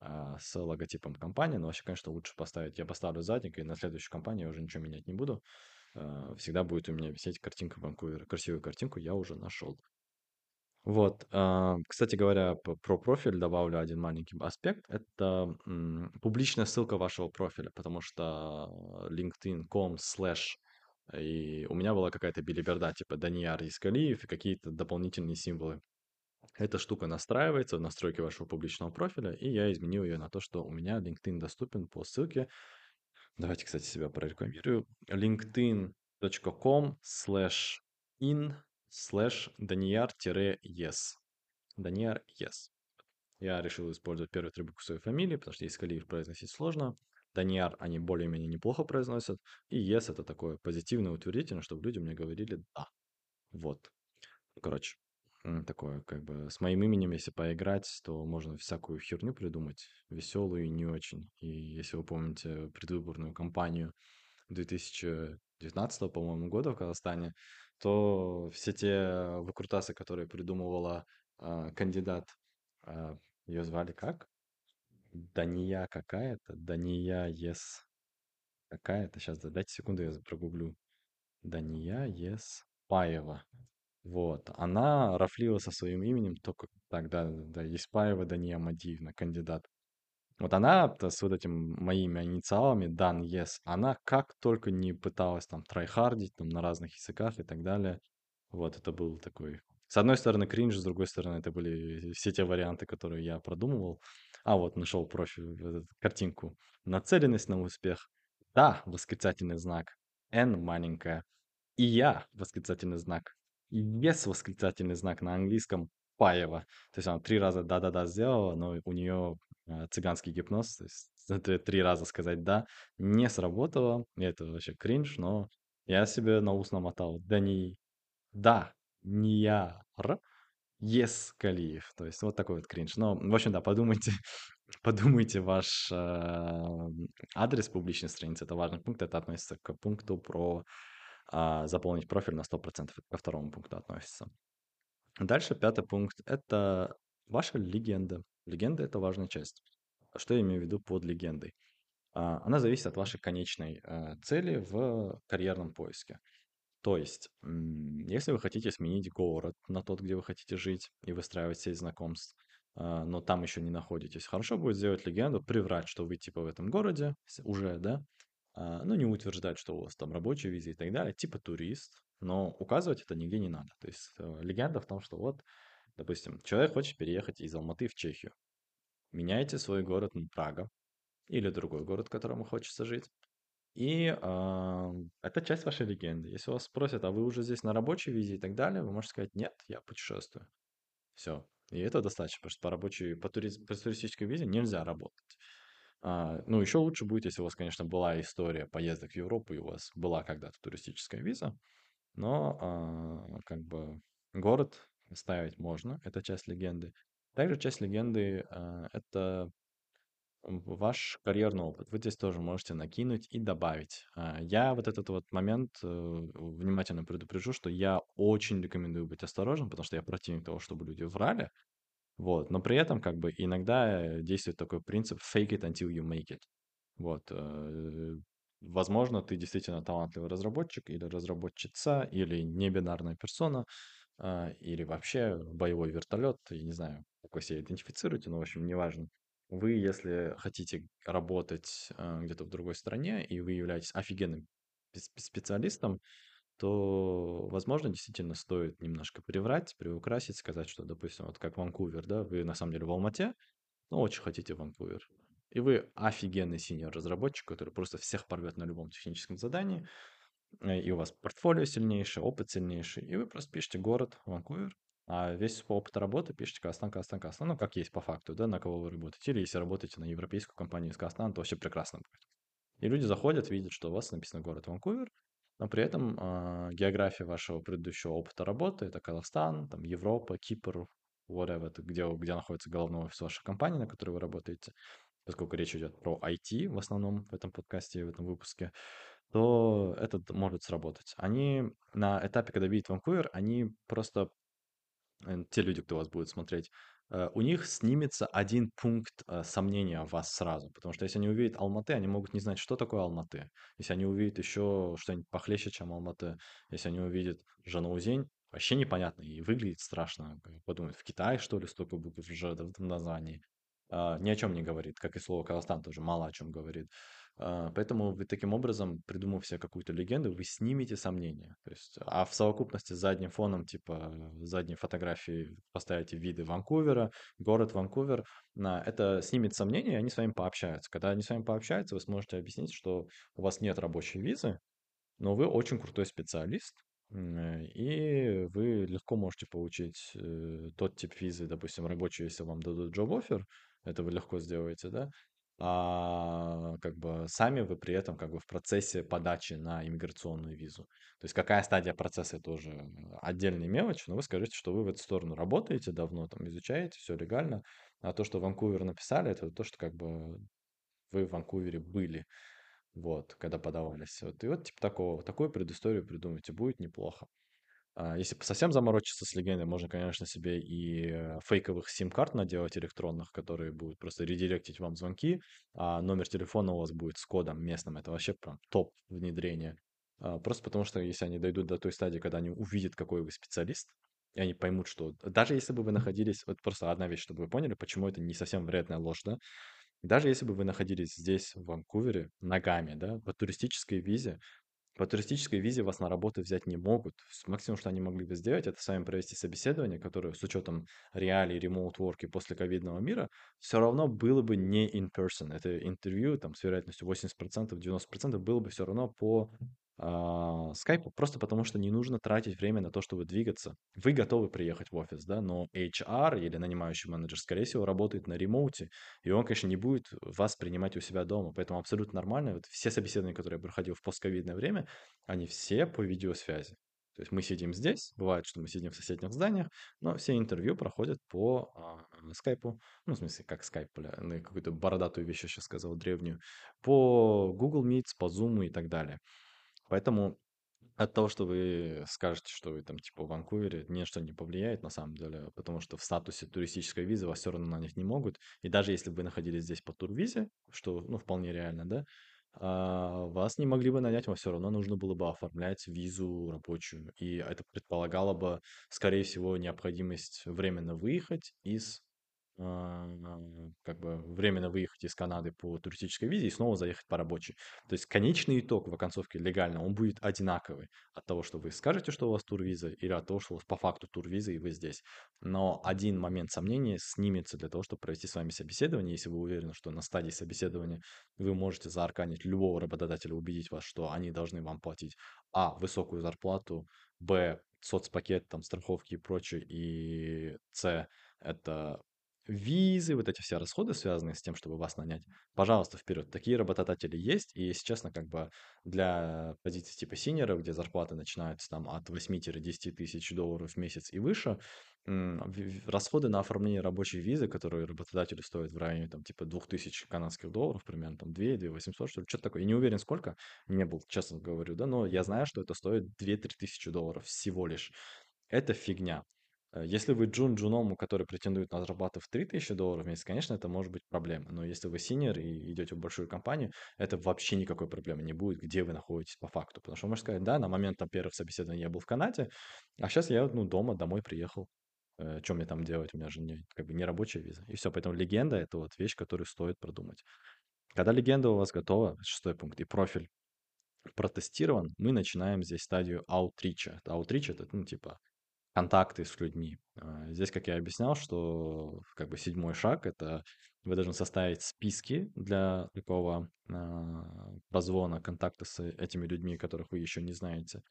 а, с логотипом компании. Но вообще, конечно, лучше поставить. Я поставлю задник, и на следующей компании я уже ничего менять не буду. А, всегда будет у меня висеть картинка Ванкувера. Красивую картинку я уже нашел. Вот, а, кстати говоря, про профиль добавлю один маленький аспект. Это публичная ссылка вашего профиля, потому что linkedin.com slash и у меня была какая-то билиберда, типа Данияр Искалиев и какие-то дополнительные символы. Эта штука настраивается в настройке вашего публичного профиля, и я изменил ее на то, что у меня LinkedIn доступен по ссылке. Давайте, кстати, себя прорекламирую. linkedin.com slash in slash данияр-yes. Данияр yes. Я решил использовать первую три буквы своей фамилии, потому что Искалиев произносить сложно. Данияр они более-менее неплохо произносят. И yes это такое позитивное, утвердительное, чтобы люди мне говорили «да». Вот. Короче, такое как бы с моим именем, если поиграть, то можно всякую херню придумать, веселую и не очень. И если вы помните предвыборную кампанию 2019, по-моему, года в Казахстане, то все те выкрутасы, которые придумывала э, кандидат, э, ее звали как? Дания какая-то, Дания Ес какая-то. Сейчас дайте секунду, я прогуглю. Дания Ес Паева. Вот, она рафлила со своим именем только так, да, да, Еспаева Дания Мадиевна, кандидат. Вот она с вот этим моими инициалами, Дан Ес, она как только не пыталась там трайхардить там на разных языках и так далее. Вот, это был такой... С одной стороны кринж, с другой стороны это были все те варианты, которые я продумывал. А вот нашел профиль, картинку. Нацеленность на успех. Да, восклицательный знак. N маленькая. И я, восклицательный знак. И yes, восклицательный знак на английском. Паева. То есть она три раза да-да-да сделала, но у нее э, цыганский гипноз, то есть *laughs* три раза сказать да, не сработало. Это вообще кринж, но я себе на ус намотал. Да не да, не я, р, Yes, Калиев. То есть вот такой вот кринж. Но, в общем, да, подумайте, *laughs* подумайте ваш э, адрес публичной страницы. Это важный пункт. Это относится к пункту про э, заполнить профиль на 100%. Ко второму пункту относится. Дальше пятый пункт. Это ваша легенда. Легенда – это важная часть. Что я имею в виду под легендой? А, она зависит от вашей конечной э, цели в карьерном поиске. То есть, если вы хотите сменить город на тот, где вы хотите жить и выстраивать сеть знакомств, а, но там еще не находитесь, хорошо будет сделать легенду, приврать, что вы типа в этом городе уже, да, а, ну не утверждать, что у вас там рабочая виза и так далее, типа турист, но указывать это нигде не надо. То есть э, легенда в том, что вот, допустим, человек хочет переехать из Алматы в Чехию. Меняйте свой город на Прага или другой город, в котором хочется жить. И а, это часть вашей легенды. Если вас спросят, а вы уже здесь на рабочей визе и так далее, вы можете сказать, нет, я путешествую. Все. И это достаточно, потому что по рабочей, по, турист, по туристической визе нельзя работать. А, ну, еще лучше будет, если у вас, конечно, была история поездок в Европу, и у вас была когда-то туристическая виза, но а, как бы город ставить можно, это часть легенды. Также часть легенды э, это ваш карьерный опыт. Вы здесь тоже можете накинуть и добавить. А, Я вот этот вот момент э, внимательно предупрежу, что я очень рекомендую быть осторожным, потому что я противник того, чтобы люди врали. Вот, но при этом как бы иногда действует такой принцип fake it until you make it. Вот, э, возможно, ты действительно талантливый разработчик или разработчица, или небинарная персона, а, или вообще боевой вертолет, я не знаю, как вы себя идентифицируете, но, в общем, неважно. Вы, если хотите работать а, где-то в другой стране, и вы являетесь офигенным спе- специалистом, то, возможно, действительно стоит немножко приврать, приукрасить, сказать, что, допустим, вот как Ванкувер, да, вы на самом деле в Алмате, но очень хотите Ванкувер. И вы офигенный синьор разработчик, который просто всех порвет на любом техническом задании, э, и у вас портфолио сильнейшее, опыт сильнейший, и вы просто пишете город Ванкувер, а весь опыт работы пишете Казахстан, Казахстан, Казахстан, ну, как есть по факту, да, на кого вы работаете. Или если работаете на европейскую компанию из Казахстана, то вообще прекрасно будет. И люди заходят, видят, что у вас написано город Ванкувер, но при этом э, география вашего предыдущего опыта работы это Казахстан, там Европа, Кипр, whatever, это где, где находится головной офис вашей компании, на которой вы работаете, поскольку речь идет про IT в основном в этом подкасте, в этом выпуске, то это может сработать. Они на этапе, когда видят Ванкувер, они просто э, те люди, кто вас будет смотреть, э, у них снимется один пункт э, сомнения в вас сразу. Потому что если они увидят Алматы, они могут не знать, что такое Алматы. Если они увидят еще что-нибудь похлеще, чем Алматы, если они увидят Жанаузень, вообще непонятно и выглядит страшно. Подумают, в Китае, что ли, столько букв Ж в названии. А, Ни о чем не говорит, как и слово Казахстан тоже мало о чем говорит. А, Поэтому вы таким образом, придумав себе какую-то легенду, вы снимете сомнения. То есть, а в совокупности с задним фоном, типа задней фотографии поставите виды Ванкувера, город Ванкувер, это снимет сомнения, и они с вами пообщаются. Когда они с вами пообщаются, вы сможете объяснить, что у вас нет рабочей визы, но вы очень крутой специалист, и вы легко можете получить э, тот тип визы, допустим, рабочий, если вам дадут job offer, это вы легко сделаете, да, а как бы сами вы при этом как бы в процессе подачи на иммиграционную визу. То есть какая стадия процесса, это уже отдельная мелочь, но вы скажите, что вы в эту сторону работаете давно, там изучаете, все легально, а то, что Ванкувер написали, это то, что как бы вы в Ванкувере были, вот, когда подавались. Вот, и вот типа такого, такую предысторию придумайте, будет неплохо. А, Если совсем заморочиться с легендой, можно, конечно, себе и э, фейковых сим-карт наделать электронных, которые будут просто редиректить вам звонки, а номер телефона у вас будет с кодом местным. Это вообще прям топ внедрения. А, Просто потому что если они дойдут до той стадии, когда они увидят, какой вы специалист, и они поймут, что даже если бы вы находились, вот просто одна вещь, чтобы вы поняли, почему это не совсем вредная ложь, да, даже если бы вы находились здесь, в Ванкувере, ногами, да, по туристической визе, по туристической визе вас на работу взять не могут. Максимум, что они могли бы сделать, это с вами провести собеседование, которое с учетом реалий ремоут-ворк и после ковидного мира, все равно было бы не in person. Это интервью там, с вероятностью 80%, 90% было бы все равно по а, скайпу, просто потому что не нужно тратить время на то, чтобы двигаться. Вы готовы приехать в офис, да, но HR или нанимающий менеджер, скорее всего, работает на ремоуте, и он, конечно, не будет вас принимать у себя дома, поэтому абсолютно нормально. Вот все собеседования, которые я проходил в постковидное время, они все по видеосвязи. То есть мы сидим здесь, бывает, что мы сидим в соседних зданиях, но все интервью проходят по а, скайпу, ну, в смысле, как скайп, бля, ну, какую-то бородатую вещь я сейчас сказал, древнюю, по Google Meets, по Zoom и так далее. Поэтому от того, что вы скажете, что вы там типа в Ванкувере, ни на что не повлияет на самом деле, потому что в статусе туристической визы вас все равно на них не могут. И даже если бы вы находились здесь по турвизе, что, ну, вполне реально, да, а, вас не могли бы нанять, вам все равно нужно было бы оформлять визу рабочую. И это предполагало бы, скорее всего, необходимость временно выехать из а, как бы временно выехать из Канады по туристической визе и снова заехать по рабочей. То есть конечный итог в оконцовке легально, он будет одинаковый от того, что вы скажете, что у вас турвиза, или от того, что у вас по факту турвиза и вы здесь. Но один момент сомнения снимется для того, чтобы провести с вами собеседование, если вы уверены, что на стадии собеседования вы можете заарканить любого работодателя, убедить вас, что они должны вам платить а. высокую зарплату, б. соцпакет, там, страховки и прочее, и с. это визы, вот эти все расходы, связанные с тем, чтобы вас нанять, пожалуйста, вперед. Такие работодатели есть, и, если честно, как бы для позиций типа синеров, где зарплаты начинаются там от 8-10 тысяч долларов в месяц и выше, расходы на оформление рабочей визы, которые работодателю стоят в районе там типа 2000 канадских долларов, примерно там 2 2 800, что ли, что-то такое. Я не уверен, сколько, не был, честно говорю, да, но я знаю, что это стоит 2-3 тысячи долларов всего лишь. Это фигня. Э, если вы джун джуному, который претендует на зарплату в 3000 долларов в месяц, конечно, это может быть проблема. Но если вы синер и идете в большую компанию, это вообще никакой проблемы не будет, где вы находитесь по факту. Потому что можете сказать, да, на момент там, первых собеседований я был в Канаде, а сейчас я ну, дома, домой приехал. Э, что мне там делать? У меня же не, как бы не рабочая виза. И все, поэтому легенда – это вот вещь, которую стоит продумать. Когда легенда у вас готова, шестой пункт, и профиль протестирован, мы начинаем здесь стадию аутрича. Аутрич – это, ну, типа, контакты с людьми. А, здесь, как я объяснял, что как бы седьмой шаг – это вы должны составить списки для такого а, контакта с этими людьми, которых вы еще не знаете.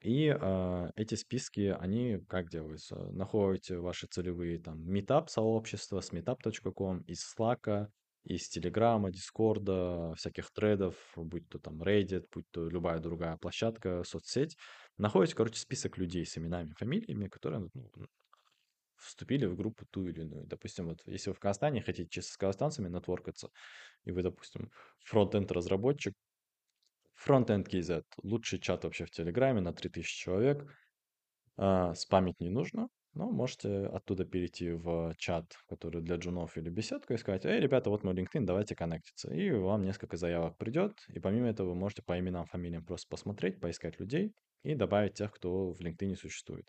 И а, эти списки, они как делаются? Находите ваши целевые там meetup сообщества с meetup.com, из Slack, из Телеграма, Дискорда, всяких тредов, будь то там Reddit, будь то любая другая площадка, соцсеть. Находите, короче, список людей с именами, фамилиями, которые ну, вступили в группу ту или иную. Допустим, вот если вы в Казахстане хотите чисто с казахстанцами нетворкаться, и вы, допустим, front-end разработчик, Frontend KZ. Лучший чат вообще в Телеграме на 3000 человек. А, спамить не нужно, но можете оттуда перейти в чат, который для джунов или беседку, и сказать, эй, ребята, вот мой LinkedIn, давайте коннектиться. И вам несколько заявок придет, и помимо этого вы можете по именам, фамилиям просто посмотреть, поискать людей и добавить тех, кто в LinkedIn существует.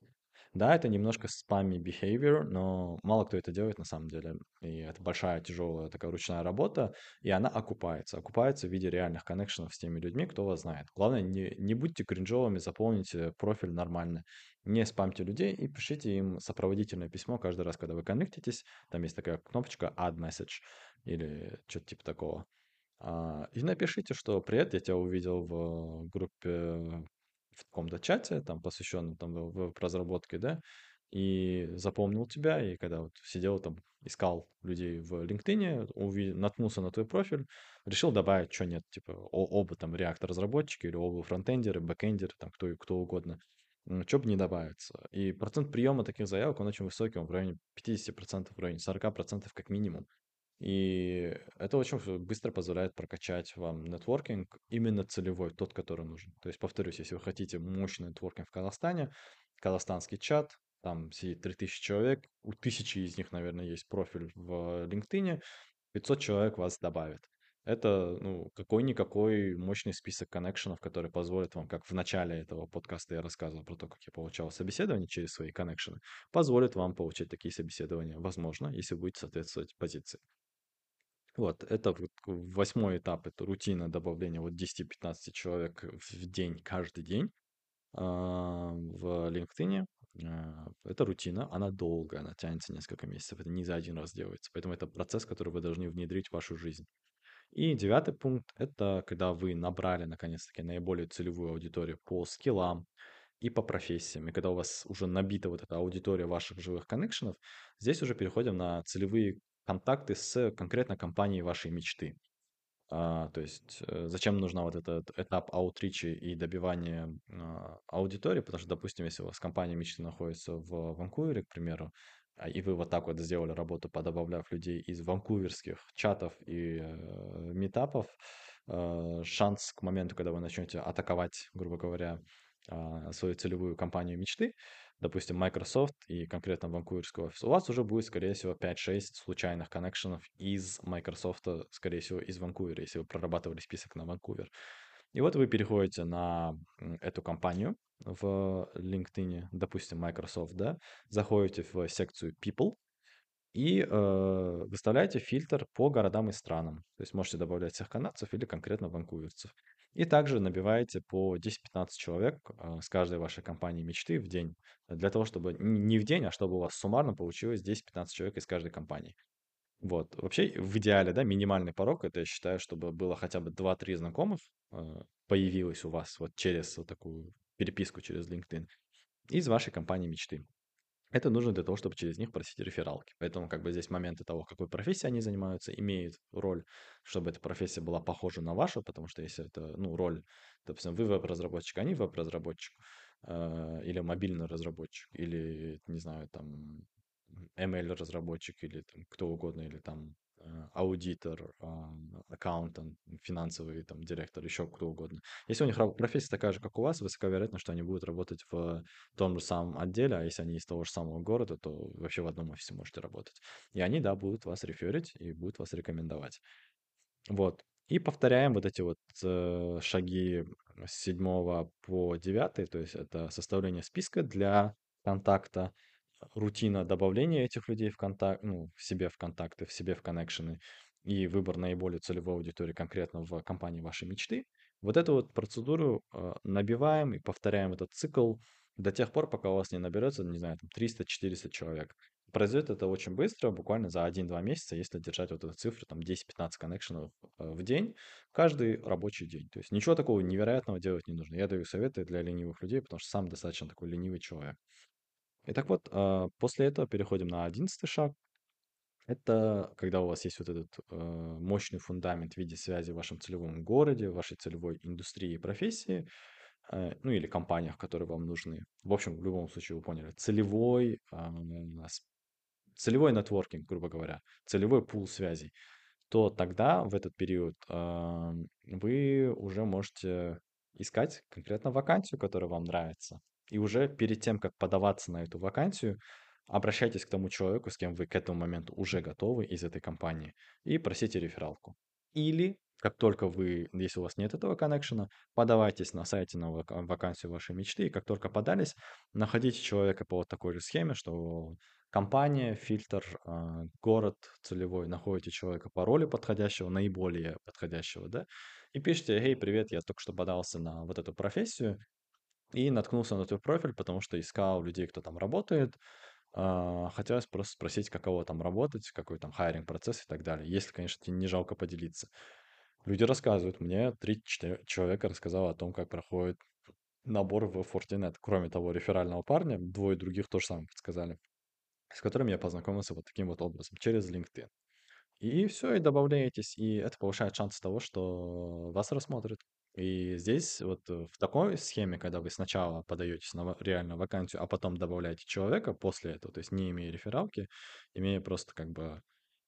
Да, это немножко спами behavior, но мало кто это делает на самом деле. И это большая, тяжелая такая ручная работа, и она окупается. Окупается в виде реальных коннекшенов с теми людьми, кто вас знает. Главное, не, не будьте кринжовыми, заполните профиль нормально. Не спамьте людей и пишите им сопроводительное письмо каждый раз, когда вы коннектитесь. Там есть такая кнопочка add message или что-то типа такого. А, и напишите, что «Привет, я тебя увидел в группе в каком-то чате, там, посвященном там в, разработке, да, и запомнил тебя, и когда вот сидел там, искал людей в LinkedIn, увидел, наткнулся на твой профиль, решил добавить, что нет, типа о, оба там React-разработчики или оба фронтендеры, бэкендеры, там кто, кто угодно, что бы не добавиться. И процент приема таких заявок, он очень высокий, он в районе 50%, в районе 40% как минимум. И это очень быстро позволяет прокачать вам нетворкинг именно целевой, тот, который нужен. То есть, повторюсь, если вы хотите мощный нетворкинг в Казахстане, казахстанский чат, там сидит 3000 человек, у тысячи из них, наверное, есть профиль в LinkedIn, 500 человек вас добавит. Это, ну, какой-никакой мощный список коннекшенов, который позволит вам, как в начале этого подкаста я рассказывал про то, как я получал собеседование через свои коннекшены, позволит вам получать такие собеседования, возможно, если будете соответствовать позиции. Вот, это восьмой этап, это рутина добавления вот 10-15 человек в день, каждый день а, в LinkedIn. А, это рутина, она долгая, она тянется несколько месяцев, это не за один раз делается. Поэтому это процесс, который вы должны внедрить в вашу жизнь. И девятый пункт– это когда вы набрали, наконец-таки, наиболее целевую аудиторию по скиллам и по профессиям. И когда у вас уже набита вот эта аудитория ваших живых коннекшенов, здесь уже переходим на целевые контакты с конкретно компанией вашей мечты. А, то есть э, зачем нужна вот этот этап аутричи и добивания а, аудитории, потому что, допустим, если у вас компания мечты находится в Ванкувере, к примеру, а, и вы вот так вот сделали работу, подобавляв людей из ванкуверских чатов и э, метапов, э, шанс к моменту, когда вы начнете атаковать, грубо говоря, э, свою целевую компанию мечты, допустим, Microsoft и конкретно ванкуверского офиса, у вас уже будет, скорее всего, 5-6 случайных коннекшенов из Microsoft, скорее всего, из Ванкувера, если вы прорабатывали список на Ванкувер. И вот вы переходите на эту компанию в LinkedIn, допустим, Microsoft, да, заходите в секцию People, и э, выставляете фильтр по городам и странам. То есть можете добавлять всех канадцев или конкретно ванкуверцев. И также набиваете по 10-15 человек э, с каждой вашей компании мечты в день. Для того, чтобы не в день, а чтобы у вас суммарно получилось 10-15 человек из каждой компании. Вот. Вообще, в идеале, да, минимальный порог, это я считаю, чтобы было хотя бы 2-3 знакомых э, появилось у вас вот через вот такую переписку через LinkedIn из вашей компании мечты. Это нужно для того, чтобы через них просить рефералки. Поэтому как бы здесь моменты того, какой профессией они занимаются, имеют роль, чтобы эта профессия была похожа на вашу, потому что если это, ну, роль, допустим, вы веб-разработчик, они веб-разработчик, э, или мобильный разработчик, или, не знаю, там, ML-разработчик, или там кто угодно, или там аудитор, а, аккаунтант, финансовый там директор, еще кто угодно. Если у них профессия такая же, как у вас, высоко вероятно, что они будут работать в том же самом отделе, а если они из того же самого города, то вообще в одном офисе можете работать. И они, да, будут вас реферить и будут вас рекомендовать. Вот. И повторяем вот эти вот э, шаги с седьмого по девятый, то есть это составление списка для контакта, рутина добавления этих людей в контакт, ну, в себе в контакты, в себе в коннекшены и выбор наиболее целевой аудитории конкретно в компании вашей мечты. Вот эту вот процедуру э, набиваем и повторяем этот цикл до тех пор, пока у вас не наберется, не знаю, там 300-400 человек. Произойдет это очень быстро, буквально за 1-2 месяца, если держать вот эту цифру, там 10-15 коннекшенов э, в день, каждый рабочий день. То есть ничего такого невероятного делать не нужно. Я даю советы для ленивых людей, потому что сам достаточно такой ленивый человек. И так вот, а, после этого переходим на одиннадцатый шаг. Это когда у вас есть вот этот э, мощный фундамент в виде связи в вашем целевом городе, в вашей целевой индустрии и профессии, э, ну или компаниях, которые вам нужны. В общем, в любом случае, вы поняли, целевой, а, целевой нетворкинг, грубо говоря, целевой пул связей то тогда в этот период а, вы уже можете искать конкретно вакансию, которая вам нравится. И уже перед тем, как подаваться на эту вакансию, обращайтесь к тому человеку, с кем вы к этому моменту уже готовы из этой компании, и просите рефералку. Или, как только вы, если у вас нет этого коннекшена, подавайтесь на сайте на вака- вакансию вашей мечты, и как только подались, находите человека по вот такой же схеме, что компания, фильтр, а, город целевой, находите человека по роли подходящего, наиболее подходящего, да, и пишите, эй, привет, я только что подался на вот эту профессию и наткнулся на твой профиль, потому что искал людей, кто там работает, а, хотелось просто спросить, каково там работать, какой там хайринг процесс и так далее, если, конечно, тебе не жалко поделиться. Люди рассказывают, мне три человека рассказало о том, как проходит набор в Fortinet. Кроме того, реферального парня, двое других тоже самое подсказали с которыми я познакомился вот таким вот образом, через LinkedIn. И все, и добавляетесь, и это повышает шансы того, что вас рассмотрят. И здесь вот э, в такой схеме, когда вы сначала подаетесь на ва- реальную вакансию, а потом добавляете человека после этого, то есть не имея рефералки, имея просто как бы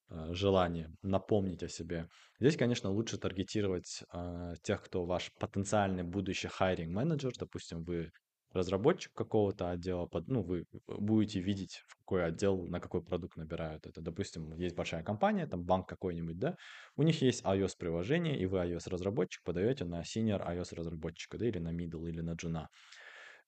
э, желание напомнить о себе. Здесь, конечно, лучше таргетировать э, тех, кто ваш потенциальный будущий хайринг менеджер. Допустим, вы разработчик какого-то отдела, под, ну, вы будете видеть, в какой отдел, на какой продукт набирают это. Допустим, есть большая компания, там банк какой-нибудь, да, у них есть iOS-приложение, и вы iOS-разработчик подаете на senior iOS-разработчика, да, или на middle, или на джуна.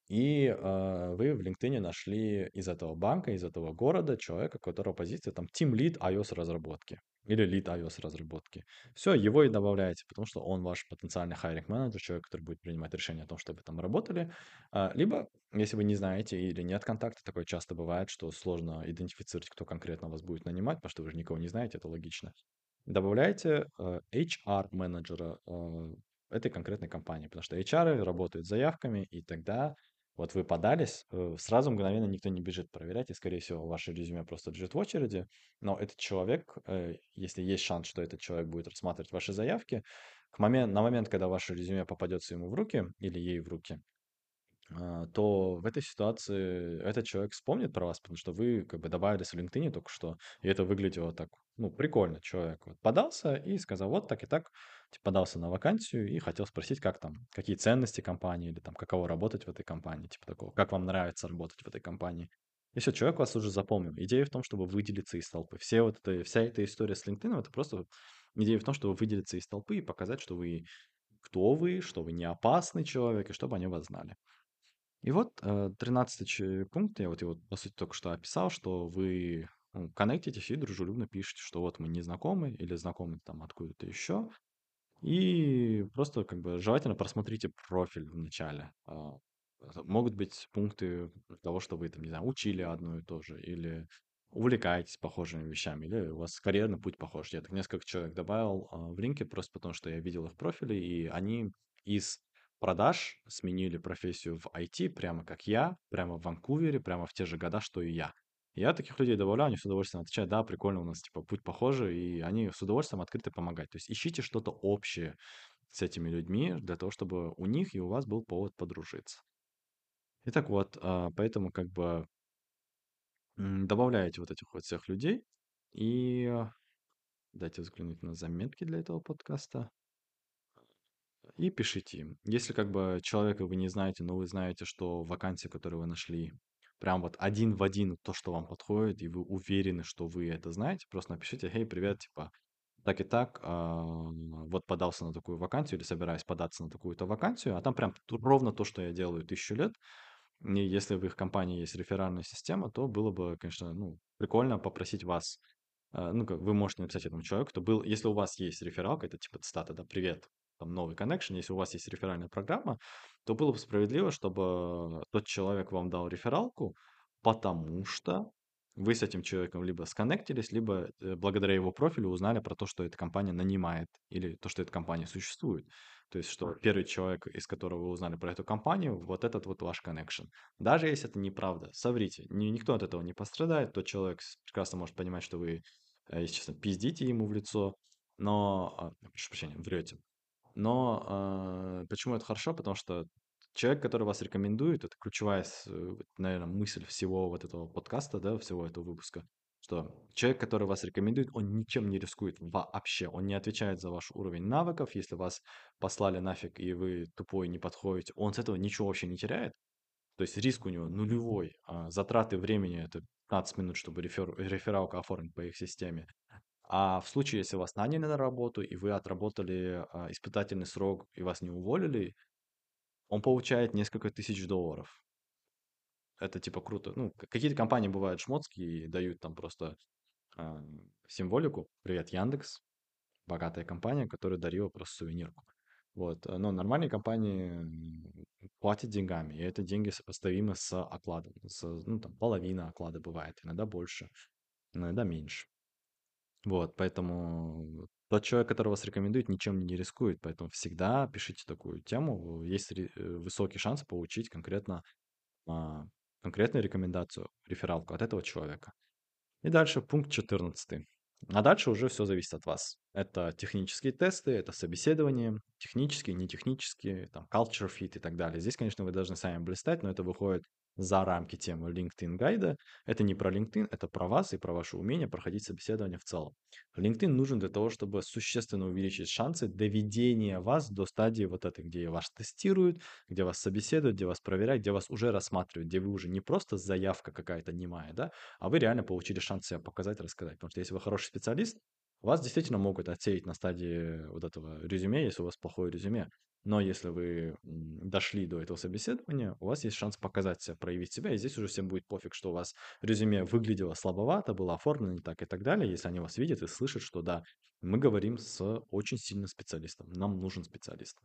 И э, вы в LinkedIn нашли из этого банка, из этого города человека, у которого позиция там Team Lead iOS разработки или Lead iOS разработки. Все, его и добавляете, потому что он ваш потенциальный хайринг менеджер, человек, который будет принимать решение о том, чтобы там работали. А, Либо, если вы не знаете или нет контакта, такое часто бывает, что сложно идентифицировать, кто конкретно вас будет нанимать, потому что вы же никого не знаете, это логично. Добавляйте э, HR-менеджера э, этой конкретной компании, потому что HR работают заявками, и тогда вот вы подались, э, сразу мгновенно никто не бежит проверять, и, скорее всего, ваше резюме просто лежит в очереди, но этот человек, э, если есть шанс, что этот человек будет рассматривать ваши заявки, к момент, на момент, когда ваше резюме попадется ему в руки или ей в руки, а, то в этой ситуации этот человек вспомнит про вас, потому что вы как бы добавились в LinkedIn только что, и это выглядело так, ну, прикольно. Человек вот подался и сказал, вот так и так, подался на вакансию и хотел спросить, как там, какие ценности компании или там, каково работать в этой компании, типа такого, как вам нравится работать в этой компании. И все, человек вас уже запомнил. Идея в том, чтобы выделиться из толпы. Все вот это, вся эта история с LinkedIn, это просто идея в том, чтобы выделиться из толпы и показать, что вы кто вы, что вы не опасный человек, и чтобы они вас знали. И вот э, 13 пункт, я вот его, по сути, только что описал, что вы ну, коннектитесь и дружелюбно пишете, что вот мы не знакомы или знакомы там откуда-то еще. И просто как бы желательно просмотрите профиль в начале. А, Могут быть пункты того, что вы там, не знаю, учили одно и то же, или увлекаетесь похожими вещами, или у вас карьерный путь похож. Я так несколько человек добавил а, в линке просто потому, что я видел их профили, и они из продаж сменили профессию в IT, прямо как я, прямо в Ванкувере, прямо в те же года, что и я. Я таких людей добавляю, они с удовольствием отвечают, да, прикольно, у нас типа путь похожий, и они с удовольствием открыты помогать. То есть ищите что-то общее с этими людьми для того, чтобы у них и у вас был повод подружиться. И так вот, а, поэтому как бы добавляете вот этих вот всех людей, и дайте взглянуть на заметки для этого подкаста и пишите им. Если как бы человека вы не знаете, но вы знаете, что вакансия, которую вы нашли, прям вот один в один то, что вам подходит, и вы уверены, что вы это знаете, просто напишите, «Хей, привет, типа, так и так, а, вот подался на такую вакансию или собираюсь податься на такую-то вакансию, а там прям ровно то, что я делаю тысячу лет. И если в их компании есть реферальная система, то было бы, конечно, ну, прикольно попросить вас, а, ну, как вы можете написать этому человеку, кто был, если у вас есть рефералка, это типа цитата, да, привет, там новый connection, если у вас есть реферальная программа, то было бы справедливо, чтобы тот человек вам дал рефералку, потому что вы с этим человеком либо сконнектились, либо э, благодаря его профилю узнали про то, что эта компания нанимает, или то, что эта компания существует. То есть, что первый человек, из которого вы узнали про эту компанию, вот этот вот ваш connection. Даже если это неправда, соврите. Ни, никто от этого не пострадает. Тот человек прекрасно может понимать, что вы, э, если честно, пиздите ему в лицо, но, а, прошу прощения, врете. Но э, почему это хорошо? Потому что человек, который вас рекомендует, это ключевая, наверное, мысль всего вот этого подкаста, да, всего этого выпуска, что человек, который вас рекомендует, он ничем не рискует вообще. Он не отвечает за ваш уровень навыков. Если вас послали нафиг, и вы тупой не подходите, он с этого ничего вообще не теряет. То есть риск у него нулевой. А затраты времени – это 15 минут, чтобы рефер, рефералку оформить по их системе. А в случае, если вас наняли на работу, и вы отработали а, испытательный срок, и вас не уволили, он получает несколько тысяч долларов. Это типа круто. Ну, какие-то компании бывают шмотские и дают там просто а, символику. Привет, Яндекс. Богатая компания, которая дарила просто сувенирку. Вот. Но нормальные компании платят деньгами, и это деньги сопоставимы с окладом. С, ну, там, половина оклада бывает, иногда больше, иногда меньше. Вот, поэтому тот человек, который вас рекомендует, ничем не рискует, поэтому всегда пишите такую тему. Есть ре- э, высокий шанс получить конкретно а, конкретную рекомендацию, рефералку от этого человека. И дальше пункт 14. А дальше уже все зависит от вас. Это технические тесты, это собеседование, технические, нетехнические, там, culture fit и так далее. Здесь, конечно, вы должны сами блистать, но это выходит за рамки темы LinkedIn гайда. Это не про LinkedIn, это про вас и про ваше умение проходить собеседование в целом. LinkedIn нужен для того, чтобы существенно увеличить шансы доведения вас до стадии вот этой, где вас тестируют, где вас собеседуют, где вас проверяют, где вас уже рассматривают, где вы уже не просто заявка какая-то немая, да, а вы реально получили шанс себя показать, рассказать. Потому что если вы хороший специалист, вас действительно могут отсеять на стадии вот этого резюме, если у вас плохое резюме. Но если вы дошли до этого собеседования, у вас есть шанс показать себя, проявить себя, и здесь уже всем будет пофиг, что у вас резюме выглядело слабовато, было оформлено не так и так далее, если они вас видят и слышат, что да, мы говорим с очень сильным специалистом, нам нужен специалист.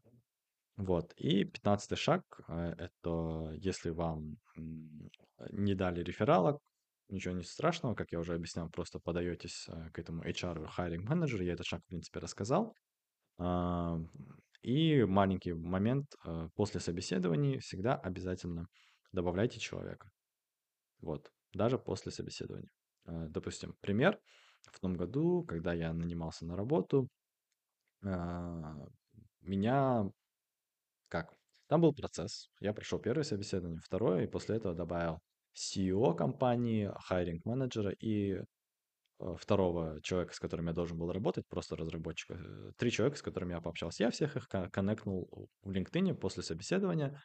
Вот. И пятнадцатый шаг э, – это если вам не дали рефералок, ничего не страшного, как я уже объяснял, просто подаетесь э, к этому HR, hiring manager, я этот шаг, в принципе, рассказал. А, и маленький момент, э, после собеседований всегда обязательно добавляйте человека. Вот, даже после собеседования. Э, допустим, пример. В том году, когда я нанимался на работу, а, меня как? Там был процесс. Я прошел первое собеседование, второе, и после этого добавил CEO компании, хайринг менеджера и Э, второго человека, с которым я должен был работать, просто разработчика. Э, три человека, с которыми я пообщался. Я всех их коннектнул в LinkedIn после собеседования.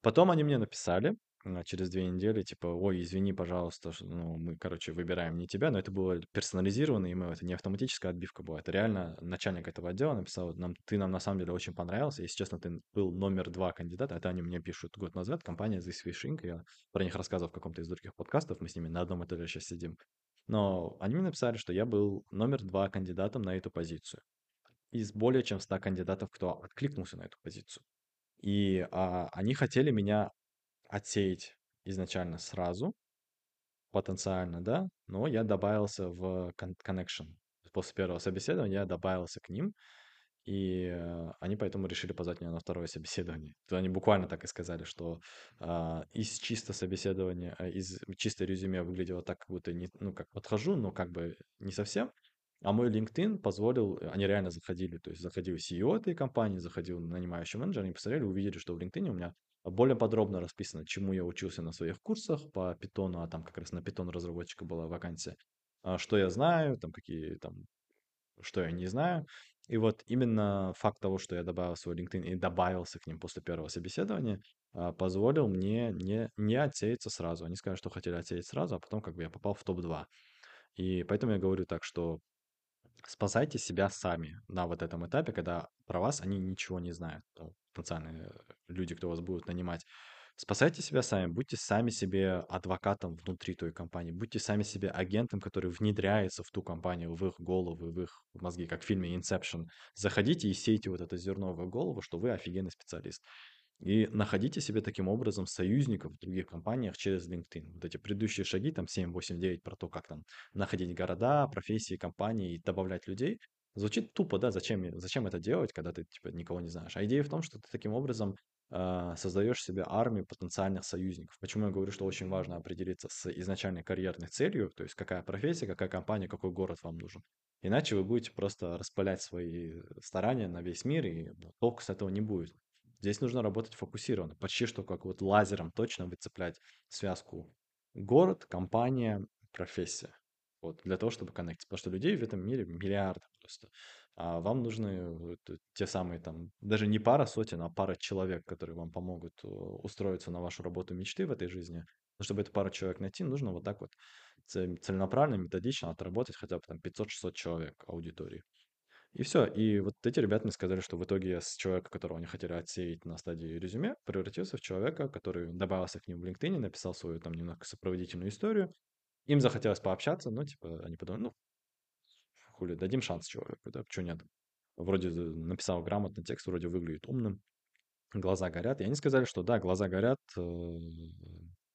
Потом они мне написали а, через две недели, типа, ой, извини, пожалуйста, ну, мы, короче, выбираем не тебя, но это было персонализированно, и мы, это не автоматическая отбивка была, это реально начальник этого отдела написал, нам, ты нам на самом деле очень понравился, если честно, ты был номер два кандидата, это они мне пишут год назад, компания This Fish Inc., я про них рассказывал в каком-то из других подкастов, мы с ними на одном этаже сейчас сидим, но они мне написали, что я был номер два кандидатом на эту позицию. Из более чем 100 кандидатов, кто откликнулся на эту позицию. И а, они хотели меня отсеять изначально сразу, потенциально, да, но я добавился в connection. После первого собеседования я добавился к ним, И э, они поэтому решили позвать меня на второе собеседование. То они буквально так и сказали, что а, из чисто собеседования, а, из чисто резюме выглядело так, как будто не, ну, как подхожу, но как бы не совсем. А мой LinkedIn позволил, они реально заходили, то есть заходил CEO этой компании, заходил нанимающий менеджер, они посмотрели, увидели, что в LinkedIn у меня более подробно расписано, чему я учился на своих курсах по питону, а там как раз на питон разработчика была вакансия, а, что я знаю, там какие там что я не знаю. И вот именно факт того, что я добавил свой LinkedIn и добавился к ним после первого собеседования, а, позволил мне не, не отсеяться сразу. Они сказали, что хотели отсеять сразу, а потом как бы я попал в топ-2. И поэтому я говорю так, что спасайте себя сами на вот этом этапе, когда про вас они ничего не знают, потенциальные люди, кто вас будут нанимать. Спасайте себя сами, будьте сами себе адвокатом внутри той компании, будьте сами себе агентом, который внедряется в ту компанию, в их головы, в их мозги, как в фильме Inception. Заходите и сейте вот это зерно в голову, что вы офигенный специалист. И находите себе таким образом союзников в других компаниях через LinkedIn. Вот эти предыдущие шаги, там 7, 8, 9 про то, как там находить города, профессии, компании и добавлять людей, звучит тупо, да, зачем, зачем это делать, когда ты типа никого не знаешь. А идея в том, что ты таким образом э, создаешь себе армию потенциальных союзников. Почему я говорю, что очень важно определиться с изначальной карьерной целью, то есть какая профессия, какая компания, какой город вам нужен. Иначе вы будете просто распылять свои старания на весь мир, и ну, толку с этого не будет. Здесь нужно работать фокусированно, почти что как вот лазером точно выцеплять связку город, компания, профессия. Вот, для того, чтобы коннектить. Потому что людей в этом мире миллиарды просто. А вам нужны те самые там, даже не пара сотен, а пара человек, которые вам помогут э, устроиться на вашу работу мечты в этой жизни. Но чтобы эту пару человек найти, нужно вот так вот целенаправленно, методично отработать хотя бы там 500-600 человек аудитории. И все. И вот эти ребята мне сказали, что в итоге я с человека, которого они хотели отсеять на стадии резюме, превратился в человека, который добавился к ним в LinkedIn, написал свою там немного сопроводительную историю. Им захотелось пообщаться, но типа они подумали, ну, хули, дадим шанс человеку, да, почему нет? Вроде написал грамотный текст, вроде выглядит умным, глаза горят. И они сказали, что да, глаза горят, э,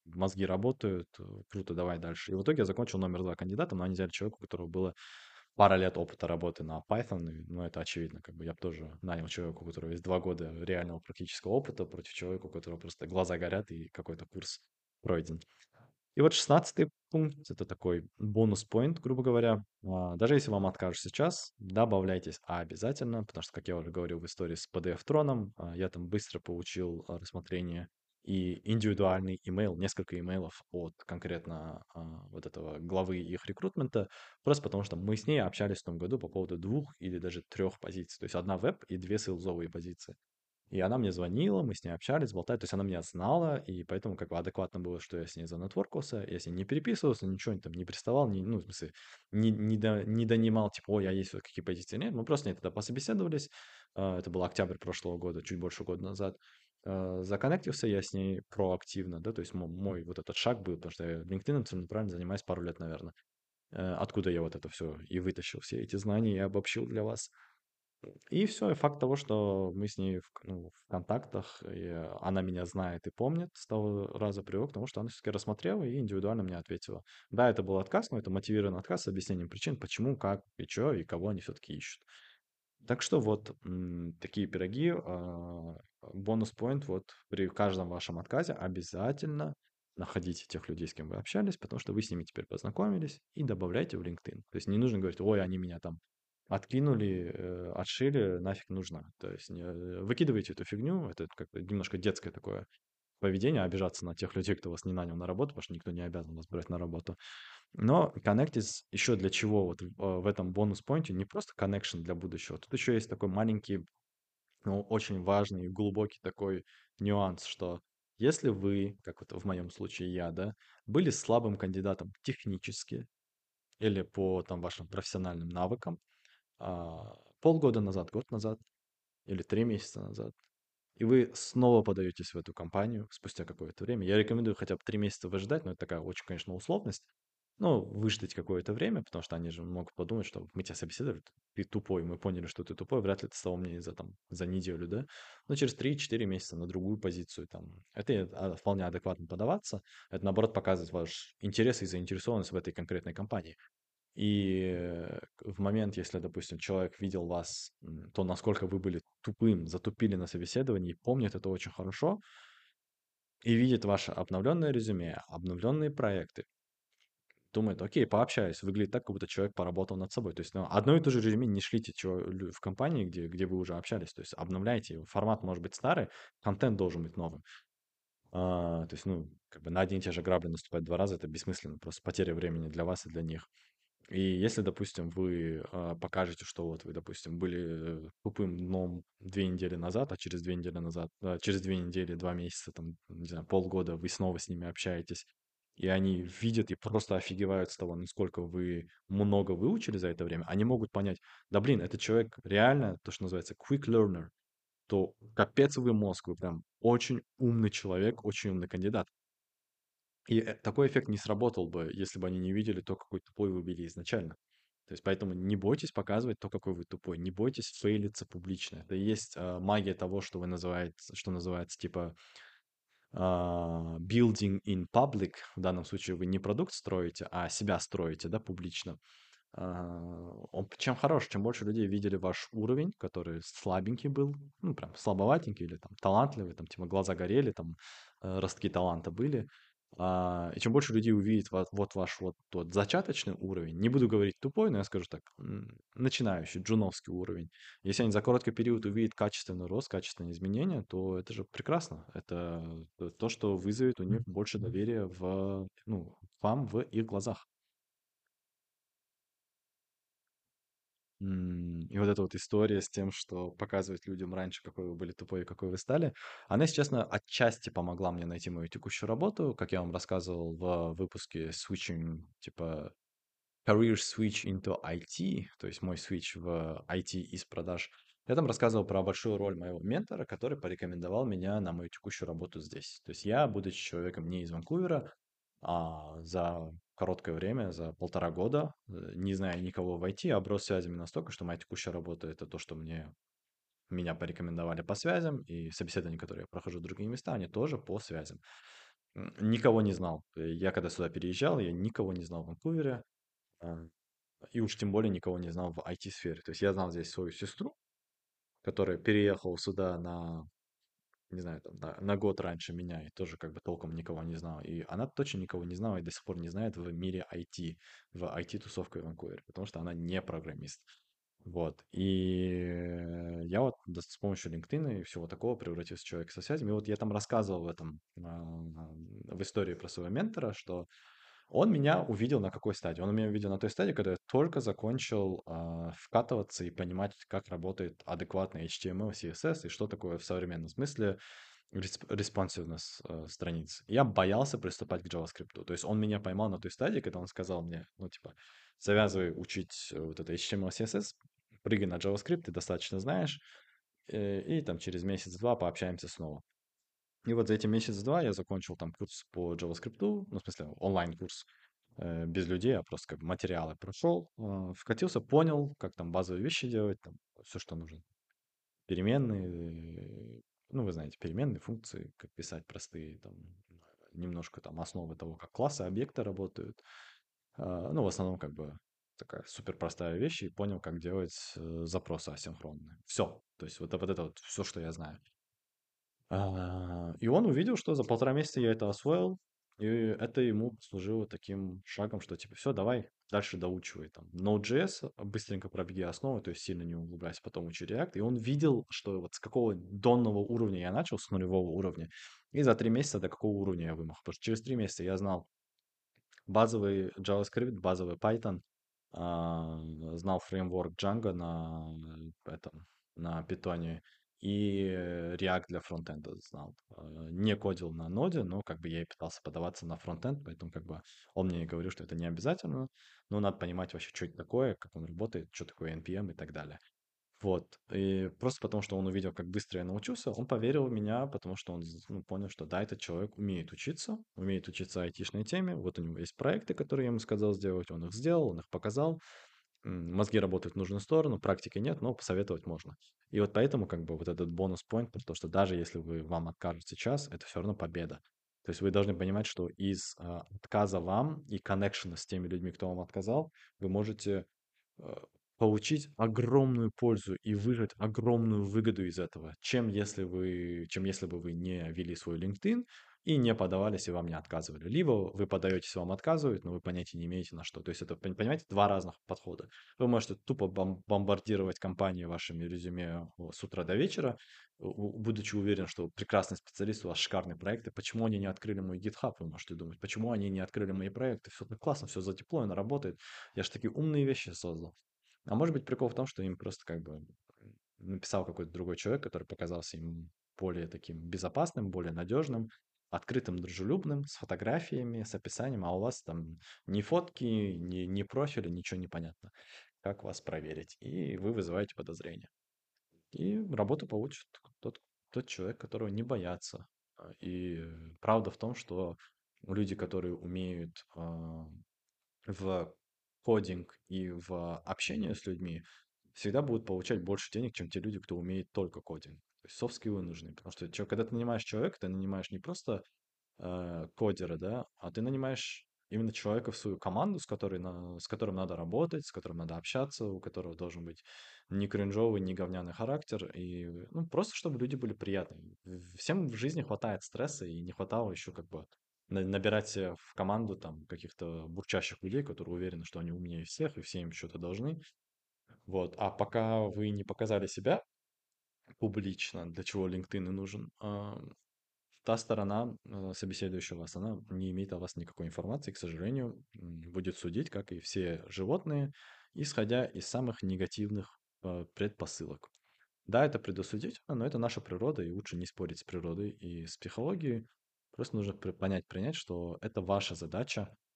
мозги работают, э, круто, давай дальше. И в итоге я закончил номер два кандидата, но они взяли человека, у которого было пара лет опыта работы на Python, ну, это очевидно, как бы я бы тоже нанял человека, у которого есть два года реального практического опыта против человека, у которого просто глаза горят и какой-то курс пройден. И вот шестнадцатый пункт, это такой бонус-поинт, грубо говоря. А, даже если вам откажут сейчас, добавляйтесь обязательно, потому что, как я уже говорил в истории с PDF-троном, а, я там быстро получил рассмотрение и индивидуальный имейл, несколько имейлов от конкретно а, вот этого главы их рекрутмента, просто потому что мы с ней общались в том году по поводу двух или даже трех позиций. То есть одна веб и две сейлзовые позиции. И она мне звонила, мы с ней общались, болтали, то есть она меня знала, и поэтому как бы адекватно было, что я с ней занетворкался, я с ней не переписывался, ничего там не приставал, не, ну, в смысле, не, не, до, не донимал, типа, ой, а есть вот какие позиции, нет, мы просто с ней тогда пособеседовались, а, это был октябрь прошлого года, чуть больше года назад, законнектился я с ней проактивно, да, то есть мой, мой вот этот шаг был, потому что я LinkedIn целенаправленно занимаюсь пару лет, наверное, э, откуда я вот это все и вытащил, все эти знания и обобщил для вас. И все, и факт того, что мы с ней в, ну, в контактах, и она меня знает и помнит, с того раза привык к тому, что она все-таки рассмотрела и индивидуально мне ответила. Да, это был отказ, но это мотивированный отказ с объяснением причин, почему, как и что, и кого они все-таки ищут. Так что вот такие пироги, а, бонус-поинт, вот при каждом вашем отказе обязательно находите тех людей, с кем вы общались, потому что вы с ними теперь познакомились и добавляйте в LinkedIn. То есть не нужно говорить, ой, они меня там откинули, э, отшили, нафиг нужно. То есть не, э, выкидывайте эту фигню, это как немножко детское такое поведение, обижаться на тех людей, кто вас не нанял на работу, потому что никто не обязан вас брать на работу. Но Connectis еще для чего вот в, этом бонус-поинте не просто connection для будущего, тут еще есть такой маленький, но очень важный и глубокий такой нюанс, что если вы, как вот в моем случае я, да, были слабым кандидатом технически или по там вашим профессиональным навыкам, а, полгода назад, год назад или три месяца назад, и вы снова подаетесь в эту компанию спустя какое-то время. Я рекомендую хотя бы три месяца выждать, но это такая очень, конечно, условность. Ну, выждать какое-то время, потому что они же могут подумать, что мы тебя собеседовали, ты тупой, мы поняли, что ты тупой, вряд ли ты стал умнее за, там, за неделю, да? Но через 3-4 месяца на другую позицию, там, это а, вполне адекватно подаваться, это, наоборот, показывает ваш интерес и заинтересованность в этой конкретной компании. И в момент, если, допустим, человек видел вас, то насколько вы были тупым, затупили на собеседовании, помнит это очень хорошо и видит ваше обновленное резюме, обновленные проекты, думает, окей, пообщаюсь, выглядит так, как будто человек поработал над собой. То есть ну, одно и то же резюме не шлите в компании, где, где вы уже общались. То есть обновляйте. Формат может быть старый, контент должен быть новым. А, то есть, ну, как бы на одни и те же грабли наступать два раза, это бессмысленно, просто потеря времени для вас и для них. И если, допустим, вы а, покажете, что вот вы, допустим, были э, тупым дном две недели назад, а через две недели назад, а, через две недели, два месяца, там, не знаю, полгода вы снова с ними общаетесь, и они видят и просто офигевают с того, насколько вы много выучили за это время, они могут понять, да блин, этот человек реально, то, что называется quick learner, то капец вы мозг, вы прям очень умный человек, очень умный кандидат. И э, такой эффект не сработал бы, если бы они не видели то, какой тупой вы были изначально. То есть поэтому не бойтесь показывать то, какой вы тупой. Не бойтесь фейлиться публично. Это и есть а, магия того, что вы называете, что называется типа а, building in public. В данном случае вы не продукт строите, а себя строите, да, публично. А, он чем хорош, чем больше людей видели ваш уровень, который слабенький был, ну, прям слабоватенький или там талантливый, там, типа, глаза горели, там, э, ростки таланта были, а, и чем больше людей увидит вот, вот ваш вот тот зачаточный уровень, не буду говорить тупой, но я скажу так, начинающий, джуновский уровень, если они за короткий период увидят качественный рост, качественные изменения, то это же прекрасно. Это то, что вызовет у них больше доверия в, ну, вам в их глазах. И вот эта вот история с тем, что показывать людям раньше, какой вы были тупой и какой вы стали, она, если честно, отчасти помогла мне найти мою текущую работу. Как я вам рассказывал в выпуске Switching, типа Career Switch into IT, то есть мой switch в IT из продаж. Я там рассказывал про большую роль моего ментора, который порекомендовал меня на мою текущую работу здесь. То есть я, будучи человеком не из Ванкувера, а за короткое время, за полтора года, э, не зная никого в IT, оброс связями настолько, что моя текущая работа— это то, что мне меня порекомендовали по связям, и собеседования, которые я прохожу в другие места, они тоже по связям. Никого не знал. Э, Я когда сюда переезжал, я никого не знал в Ванкувере, а, и уж тем более никого не знал в IT-сфере. То есть я знал здесь свою сестру, которая переехала сюда на не знаю, там, на, на год раньше меня, и тоже как бы толком никого не знал. И она точно никого не знала и до сих пор не знает в мире IT, в IT-тусовке Ванкувере, потому что она не программист. Вот. И я вот с помощью LinkedIn и всего такого превратился в человека со связями. И вот я там рассказывал в этом, а, в истории про своего ментора, что он меня увидел на какой стадии? Он меня увидел на той стадии, когда я только закончил а, вкатываться и понимать, как работает адекватный HTML, CSS и что такое в современном смысле responsiveness э, страниц. Я боялся приступать к JavaScript. То есть он меня поймал на той стадии, когда он сказал мне, ну, типа, завязывай учить э, вот это HTML, CSS, прыгай на JavaScript, ты достаточно знаешь, э, и там через месяц-два пообщаемся снова. И вот за эти месяц-два я закончил там курс по JavaScript, ну, в смысле, онлайн-курс, э, без людей, а просто как бы материалы прошел, э, вкатился, понял, как там базовые вещи делать, там все, что нужно. Переменные, ну, вы знаете, переменные функции, как писать простые, там, немножко там основы того, как классы, объекты работают. А, Ну, в основном, как бы, такая супер простая вещь, и понял, как делать э, запросы асинхронные. Все. То есть вот, вот это вот все, что я знаю. А, И он увидел, что за полтора месяца я это освоил, и это ему послужило таким шагом, что типа все, давай дальше доучивай там Node.js, быстренько пробеги основы, то есть сильно не углубляйся, потом учи React. И он видел, что вот с какого донного уровня я начал, с нулевого уровня, и за три месяца до какого уровня я вымах. Потому что через три месяца я знал базовый JavaScript, базовый Python, а, знал фреймворк Django на этом, на питоне и React для фронтенда знал. А, Не кодил на ноде, но как бы я и пытался подаваться на фронтенд, поэтому как бы он мне говорил, что это не обязательно, но надо понимать вообще, что это такое, как он работает, что такое NPM и так далее. Вот. И просто потому, что он увидел, как быстро я научился, он поверил в меня, потому что он ну, понял, что да, этот человек умеет учиться, умеет учиться айтишной теме. Вот у него есть проекты, которые я ему сказал сделать, он их сделал, он их показал. Мозги работают в нужную сторону, практики нет, но посоветовать можно. И вот поэтому как бы вот этот бонус-поинт, то, что даже если вы, вам откажут сейчас, это все равно победа. То есть вы должны понимать, что из а, отказа вам и коннекшена с теми людьми, кто вам отказал, вы можете а, получить огромную пользу и выжать огромную выгоду из этого, чем если вы, чем если бы вы не вели свой LinkedIn и не подавались, и вам не отказывали. Либо вы подаетесь, вам отказывают, но вы понятия не имеете на что. То есть это, понимаете, два разных подхода. Вы можете тупо бомбардировать компании вашими резюме с утра до вечера, будучи уверен, что прекрасный специалист, у вас шикарные проекты. Почему они не открыли мой GitHub, вы можете думать. Почему они не открыли мои проекты? Все классно, все задеплоено, работает. Я же такие умные вещи создал. А может быть прикол в том, что им просто как бы написал какой-то другой человек, который показался им более таким безопасным, более надежным, открытым, дружелюбным, с фотографиями, с описанием, а у вас там ни фотки, ни, ни профиля, ничего не понятно. Как вас проверить? И вы вызываете подозрения. И работу получит тот, тот человек, которого не боятся. А, и правда в том, что люди, которые умеют э, в кодинг и в общение с людьми, всегда будут получать больше денег, чем те люди, кто умеет только кодинг. То есть софт-скиллы нужны. Потому что когда ты нанимаешь человека, ты нанимаешь не просто э, кодера, да, а ты нанимаешь именно человека в свою команду, с, которой на, с которым надо работать, с которым надо общаться, у которого должен быть не кринжовый, не говняный характер, и ну, просто чтобы люди были приятные. Всем в жизни хватает стресса, и не хватало еще как бы набирать себе в команду там каких-то бурчащих людей, которые уверены, что они умнее всех, и все им что-то должны. Вот. А пока вы не показали себя публично, для чего LinkedIn и нужен, а, та сторона, э, собеседующая вас, она не имеет о вас никакой информации, к сожалению, будет судить, как и все животные, исходя из самых негативных э, предпосылок. Да, это предосудительно, но это наша природа, и лучше не спорить с природой и с психологией. Просто нужно понять, принять, что это ваша задача а,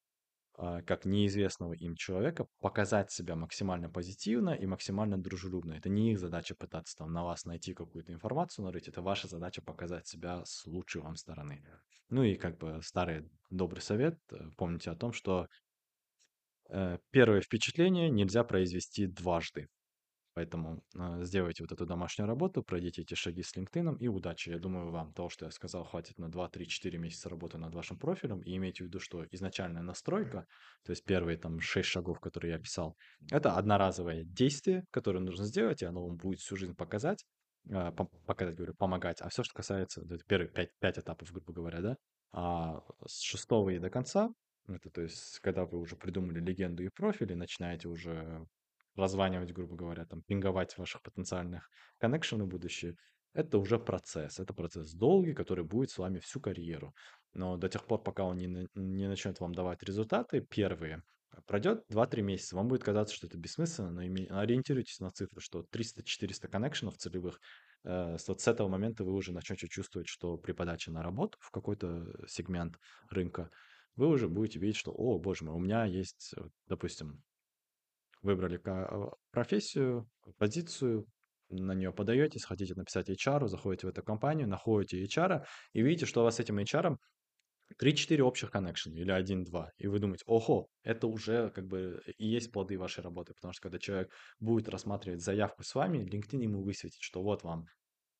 как неизвестного им человека показать себя максимально позитивно и максимально дружелюбно. Это не их задача пытаться там на вас найти какую-то информацию, нарыть. Это ваша задача показать себя с лучшей вам стороны. Ну и как бы старый добрый совет. Э, помните о том, что э, первое впечатление нельзя произвести дважды. Поэтому э, сделайте вот эту домашнюю работу, пройдите эти шаги с LinkedIn и удачи. Я думаю, вам того, что я сказал, хватит на 2-3-4 месяца работы над вашим профилем. И имейте в виду, что изначальная настройка, то есть первые там 6 шагов, которые я писал, это одноразовое действие, которое нужно сделать, и оно вам будет всю жизнь показать, э, показать, говорю, помогать. А все, что касается, это первые 5, 5 этапов, грубо говоря, да, а с шестого и до конца, это то есть, когда вы уже придумали легенду и профили, начинаете уже раззванивать, грубо говоря, там, пинговать ваших потенциальных коннекшенов будущее, это уже процесс. Это процесс долгий, который будет с вами всю карьеру. Но до тех пор, пока он не, не начнет вам давать результаты первые, пройдет 2-3 месяца. Вам будет казаться, что это бессмысленно, но ориентируйтесь на цифры, что 300-400 коннекшенов целевых, э, вот с этого момента вы уже начнете чувствовать, что при подаче на работу в какой-то сегмент рынка, вы уже будете видеть, что, о, боже мой, у меня есть, допустим, выбрали а, профессию, позицию, на нее подаетесь, хотите написать HR, заходите в эту компанию, находите HR и видите, что у вас с этим HR 3-4 общих коннекшена или 1-2. И вы думаете, ого, это уже как бы и есть плоды вашей работы. Потому что когда человек будет рассматривать заявку с вами, LinkedIn ему высветит, что вот вам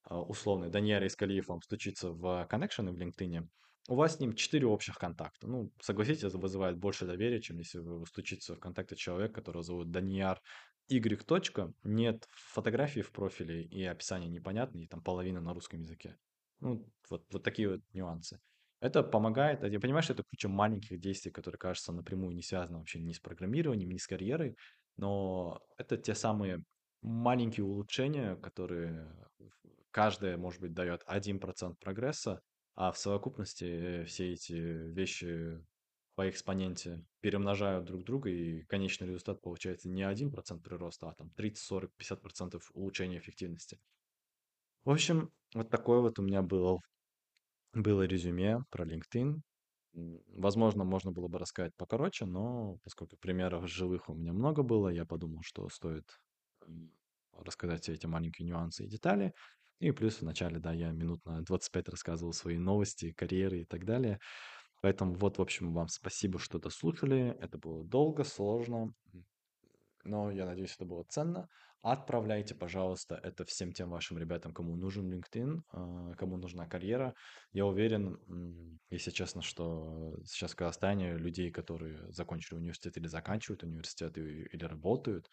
а, условно Даниэль Искалиев вам стучится в коннекшены в LinkedIn, у вас с ним четыре общих контакта. Ну, согласитесь, это вызывает больше доверия, чем если вы стучится в контакте человек, которого зовут Данияр Y. Нет фотографии в профиле и описание непонятное, и там половина на русском языке. Ну, вот, вот такие вот нюансы. Это помогает, я понимаю, что это куча маленьких действий, которые, кажется, напрямую не связаны вообще ни с программированием, ни с карьерой, но это те самые маленькие улучшения, которые каждое, может быть, дает 1% прогресса, а в совокупности э, все эти вещи по экспоненте перемножают друг друга, и конечный результат получается не 1% прироста, а там 30, 40, 50% улучшения эффективности. В общем, вот такое вот у меня было, было резюме про LinkedIn. Возможно, можно было бы рассказать покороче, но поскольку примеров живых у меня много было, я подумал, что стоит рассказать все эти маленькие нюансы и детали. И плюс в начале, да, я минут на 25 рассказывал свои новости, карьеры и так далее. Поэтому вот, в общем, вам спасибо, что дослушали. Это было долго, сложно. но я надеюсь, это было ценно. Отправляйте, пожалуйста, это всем тем вашим ребятам, кому нужен LinkedIn, а, кому нужна карьера. Я уверен, если честно, что сейчас в Казахстане людей, которые закончили университет или заканчивают университет или работают,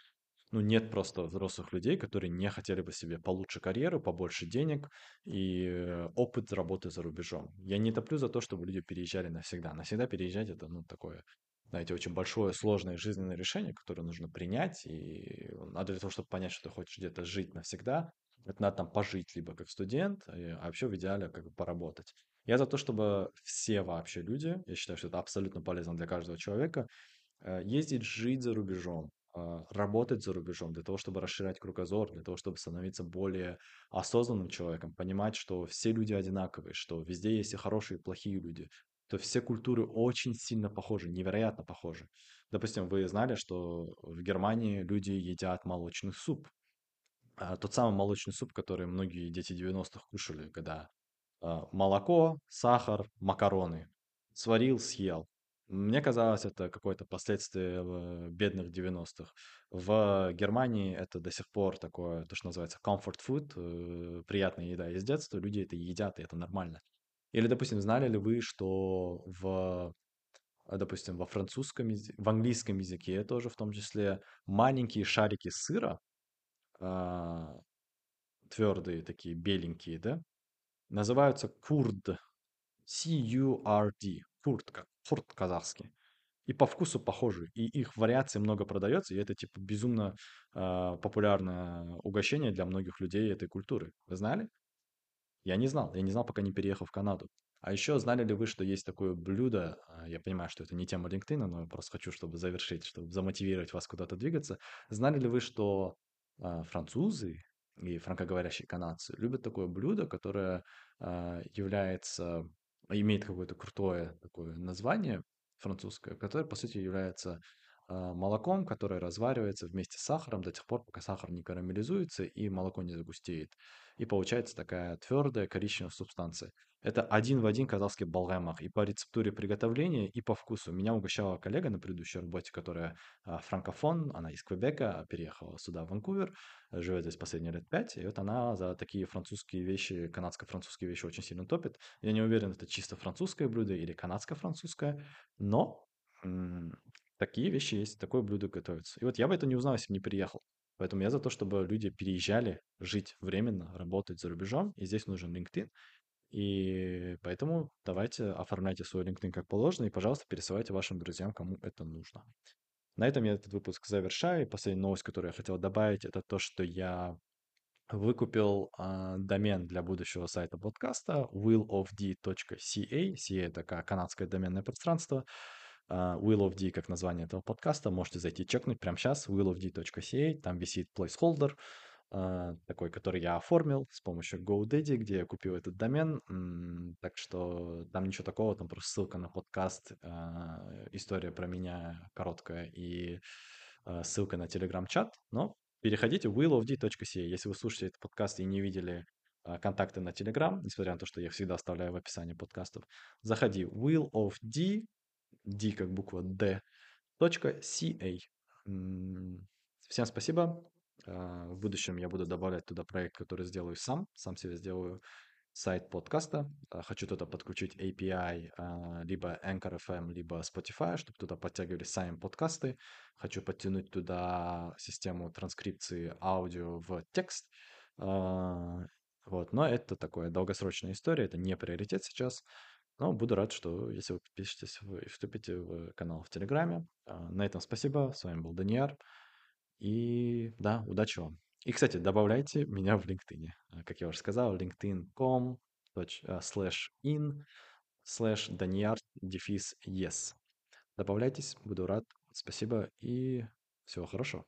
ну, нет просто взрослых людей, которые не хотели бы себе получше карьеру, побольше денег и э, опыт работы за рубежом. Я не топлю за то, чтобы люди переезжали навсегда. Навсегда переезжать это, ну, такое, знаете, очень большое, сложное жизненное решение, которое нужно принять. И надо для того, чтобы понять, что ты хочешь где-то жить навсегда, это надо там пожить либо как студент, а вообще в идеале как бы поработать. Я за то, чтобы все вообще люди, я считаю, что это абсолютно полезно для каждого человека, э, ездить жить за рубежом, а, работать за рубежом для того, чтобы расширять кругозор, для того, чтобы становиться более осознанным человеком, понимать, что все люди одинаковые, что везде есть и хорошие, и плохие люди, то все культуры очень сильно похожи, невероятно похожи. Допустим, вы знали, что в Германии люди едят молочный суп. А, тот самый молочный суп, который многие дети 90-х кушали, когда а, молоко, сахар, макароны. Сварил, съел. Мне казалось, это какое-то последствие э, бедных 90-х. В Германии это до сих пор такое, то, что называется comfort food, э, приятная еда из детства. Люди это едят, и это нормально. Или, допустим, знали ли вы, что в, э, допустим, во французском в английском языке тоже в том числе маленькие шарики сыра, а, твердые такие, беленькие, да, называются курд. C-U-R-D. Куртка. Курт казахский. И по вкусу похожи. И их вариаций много продается. И это типа безумно э, популярное угощение для многих людей этой культуры. Вы знали? Я не знал. Я не знал, пока не переехал в Канаду. А еще знали ли вы, что есть такое блюдо, а, я понимаю, что это не тема LinkedIn, но я просто хочу, чтобы завершить, чтобы замотивировать вас куда-то двигаться. Знали ли вы, что э, французы и франкоговорящие канадцы любят такое блюдо, которое э, является имеет какое-то крутое такое название французское, которое, по сути, является а, молоком, которое разваривается вместе с сахаром до тех пор, пока сахар не карамелизуется и молоко не загустеет. И получается такая твердая коричневая субстанция. Это один в один казахский болгаймах и по рецептуре приготовления, и по вкусу. Меня угощала коллега на предыдущей работе, которая а, франкофон, она из Квебека, переехала сюда, в Ванкувер, живет здесь последние лет пять, и вот она за такие французские вещи, канадско-французские вещи очень сильно топит. Я не уверен, это чисто французское блюдо или канадско-французское, но такие вещи есть, такое блюдо готовится. И вот я бы это не узнал, если бы не приехал. Поэтому я за то, чтобы люди переезжали жить временно, работать за рубежом, и здесь нужен LinkedIn. И поэтому давайте оформляйте свой LinkedIn как положено и, пожалуйста, пересылайте вашим друзьям, кому это нужно. На этом я этот выпуск завершаю. И последняя новость, которую я хотел добавить, это то, что я выкупил э, домен для будущего сайта подкаста willofd.ca. CA — это канадское доменное пространство. Uh, Will of D, как название этого подкаста, можете зайти чекнуть прямо сейчас, willofd.ca, там висит placeholder, а, такой, который я оформил с помощью GoDaddy, где я купил этот домен. Так что там ничего такого, там просто ссылка на подкаст, а, история про меня короткая и а, ссылка на телеграм-чат. Но переходите в willofd.ca. Если вы слушаете этот подкаст и не видели контакты на Telegram, несмотря на то, что я их всегда оставляю в описании подкастов, заходи Will of D, как буква D, .ca. Всем спасибо. А, в будущем я буду добавлять туда проект, который сделаю сам. Сам себе сделаю сайт подкаста. А, хочу туда подключить API а, либо Anchor FM, либо Spotify, чтобы туда подтягивались сами подкасты. Хочу подтянуть туда систему транскрипции аудио в текст. Вот, но это такое долгосрочная история, это не приоритет сейчас. Но буду рад, что если вы подпишетесь и вступите в канал в Телеграме. На этом спасибо. С вами был Даниар. И да, удачи вам. И, кстати, добавляйте меня в LinkedIn. А, как я уже сказал, linkedin.com slash in slash daniar дефис yes. Добавляйтесь, буду рад. Спасибо и всего хорошего.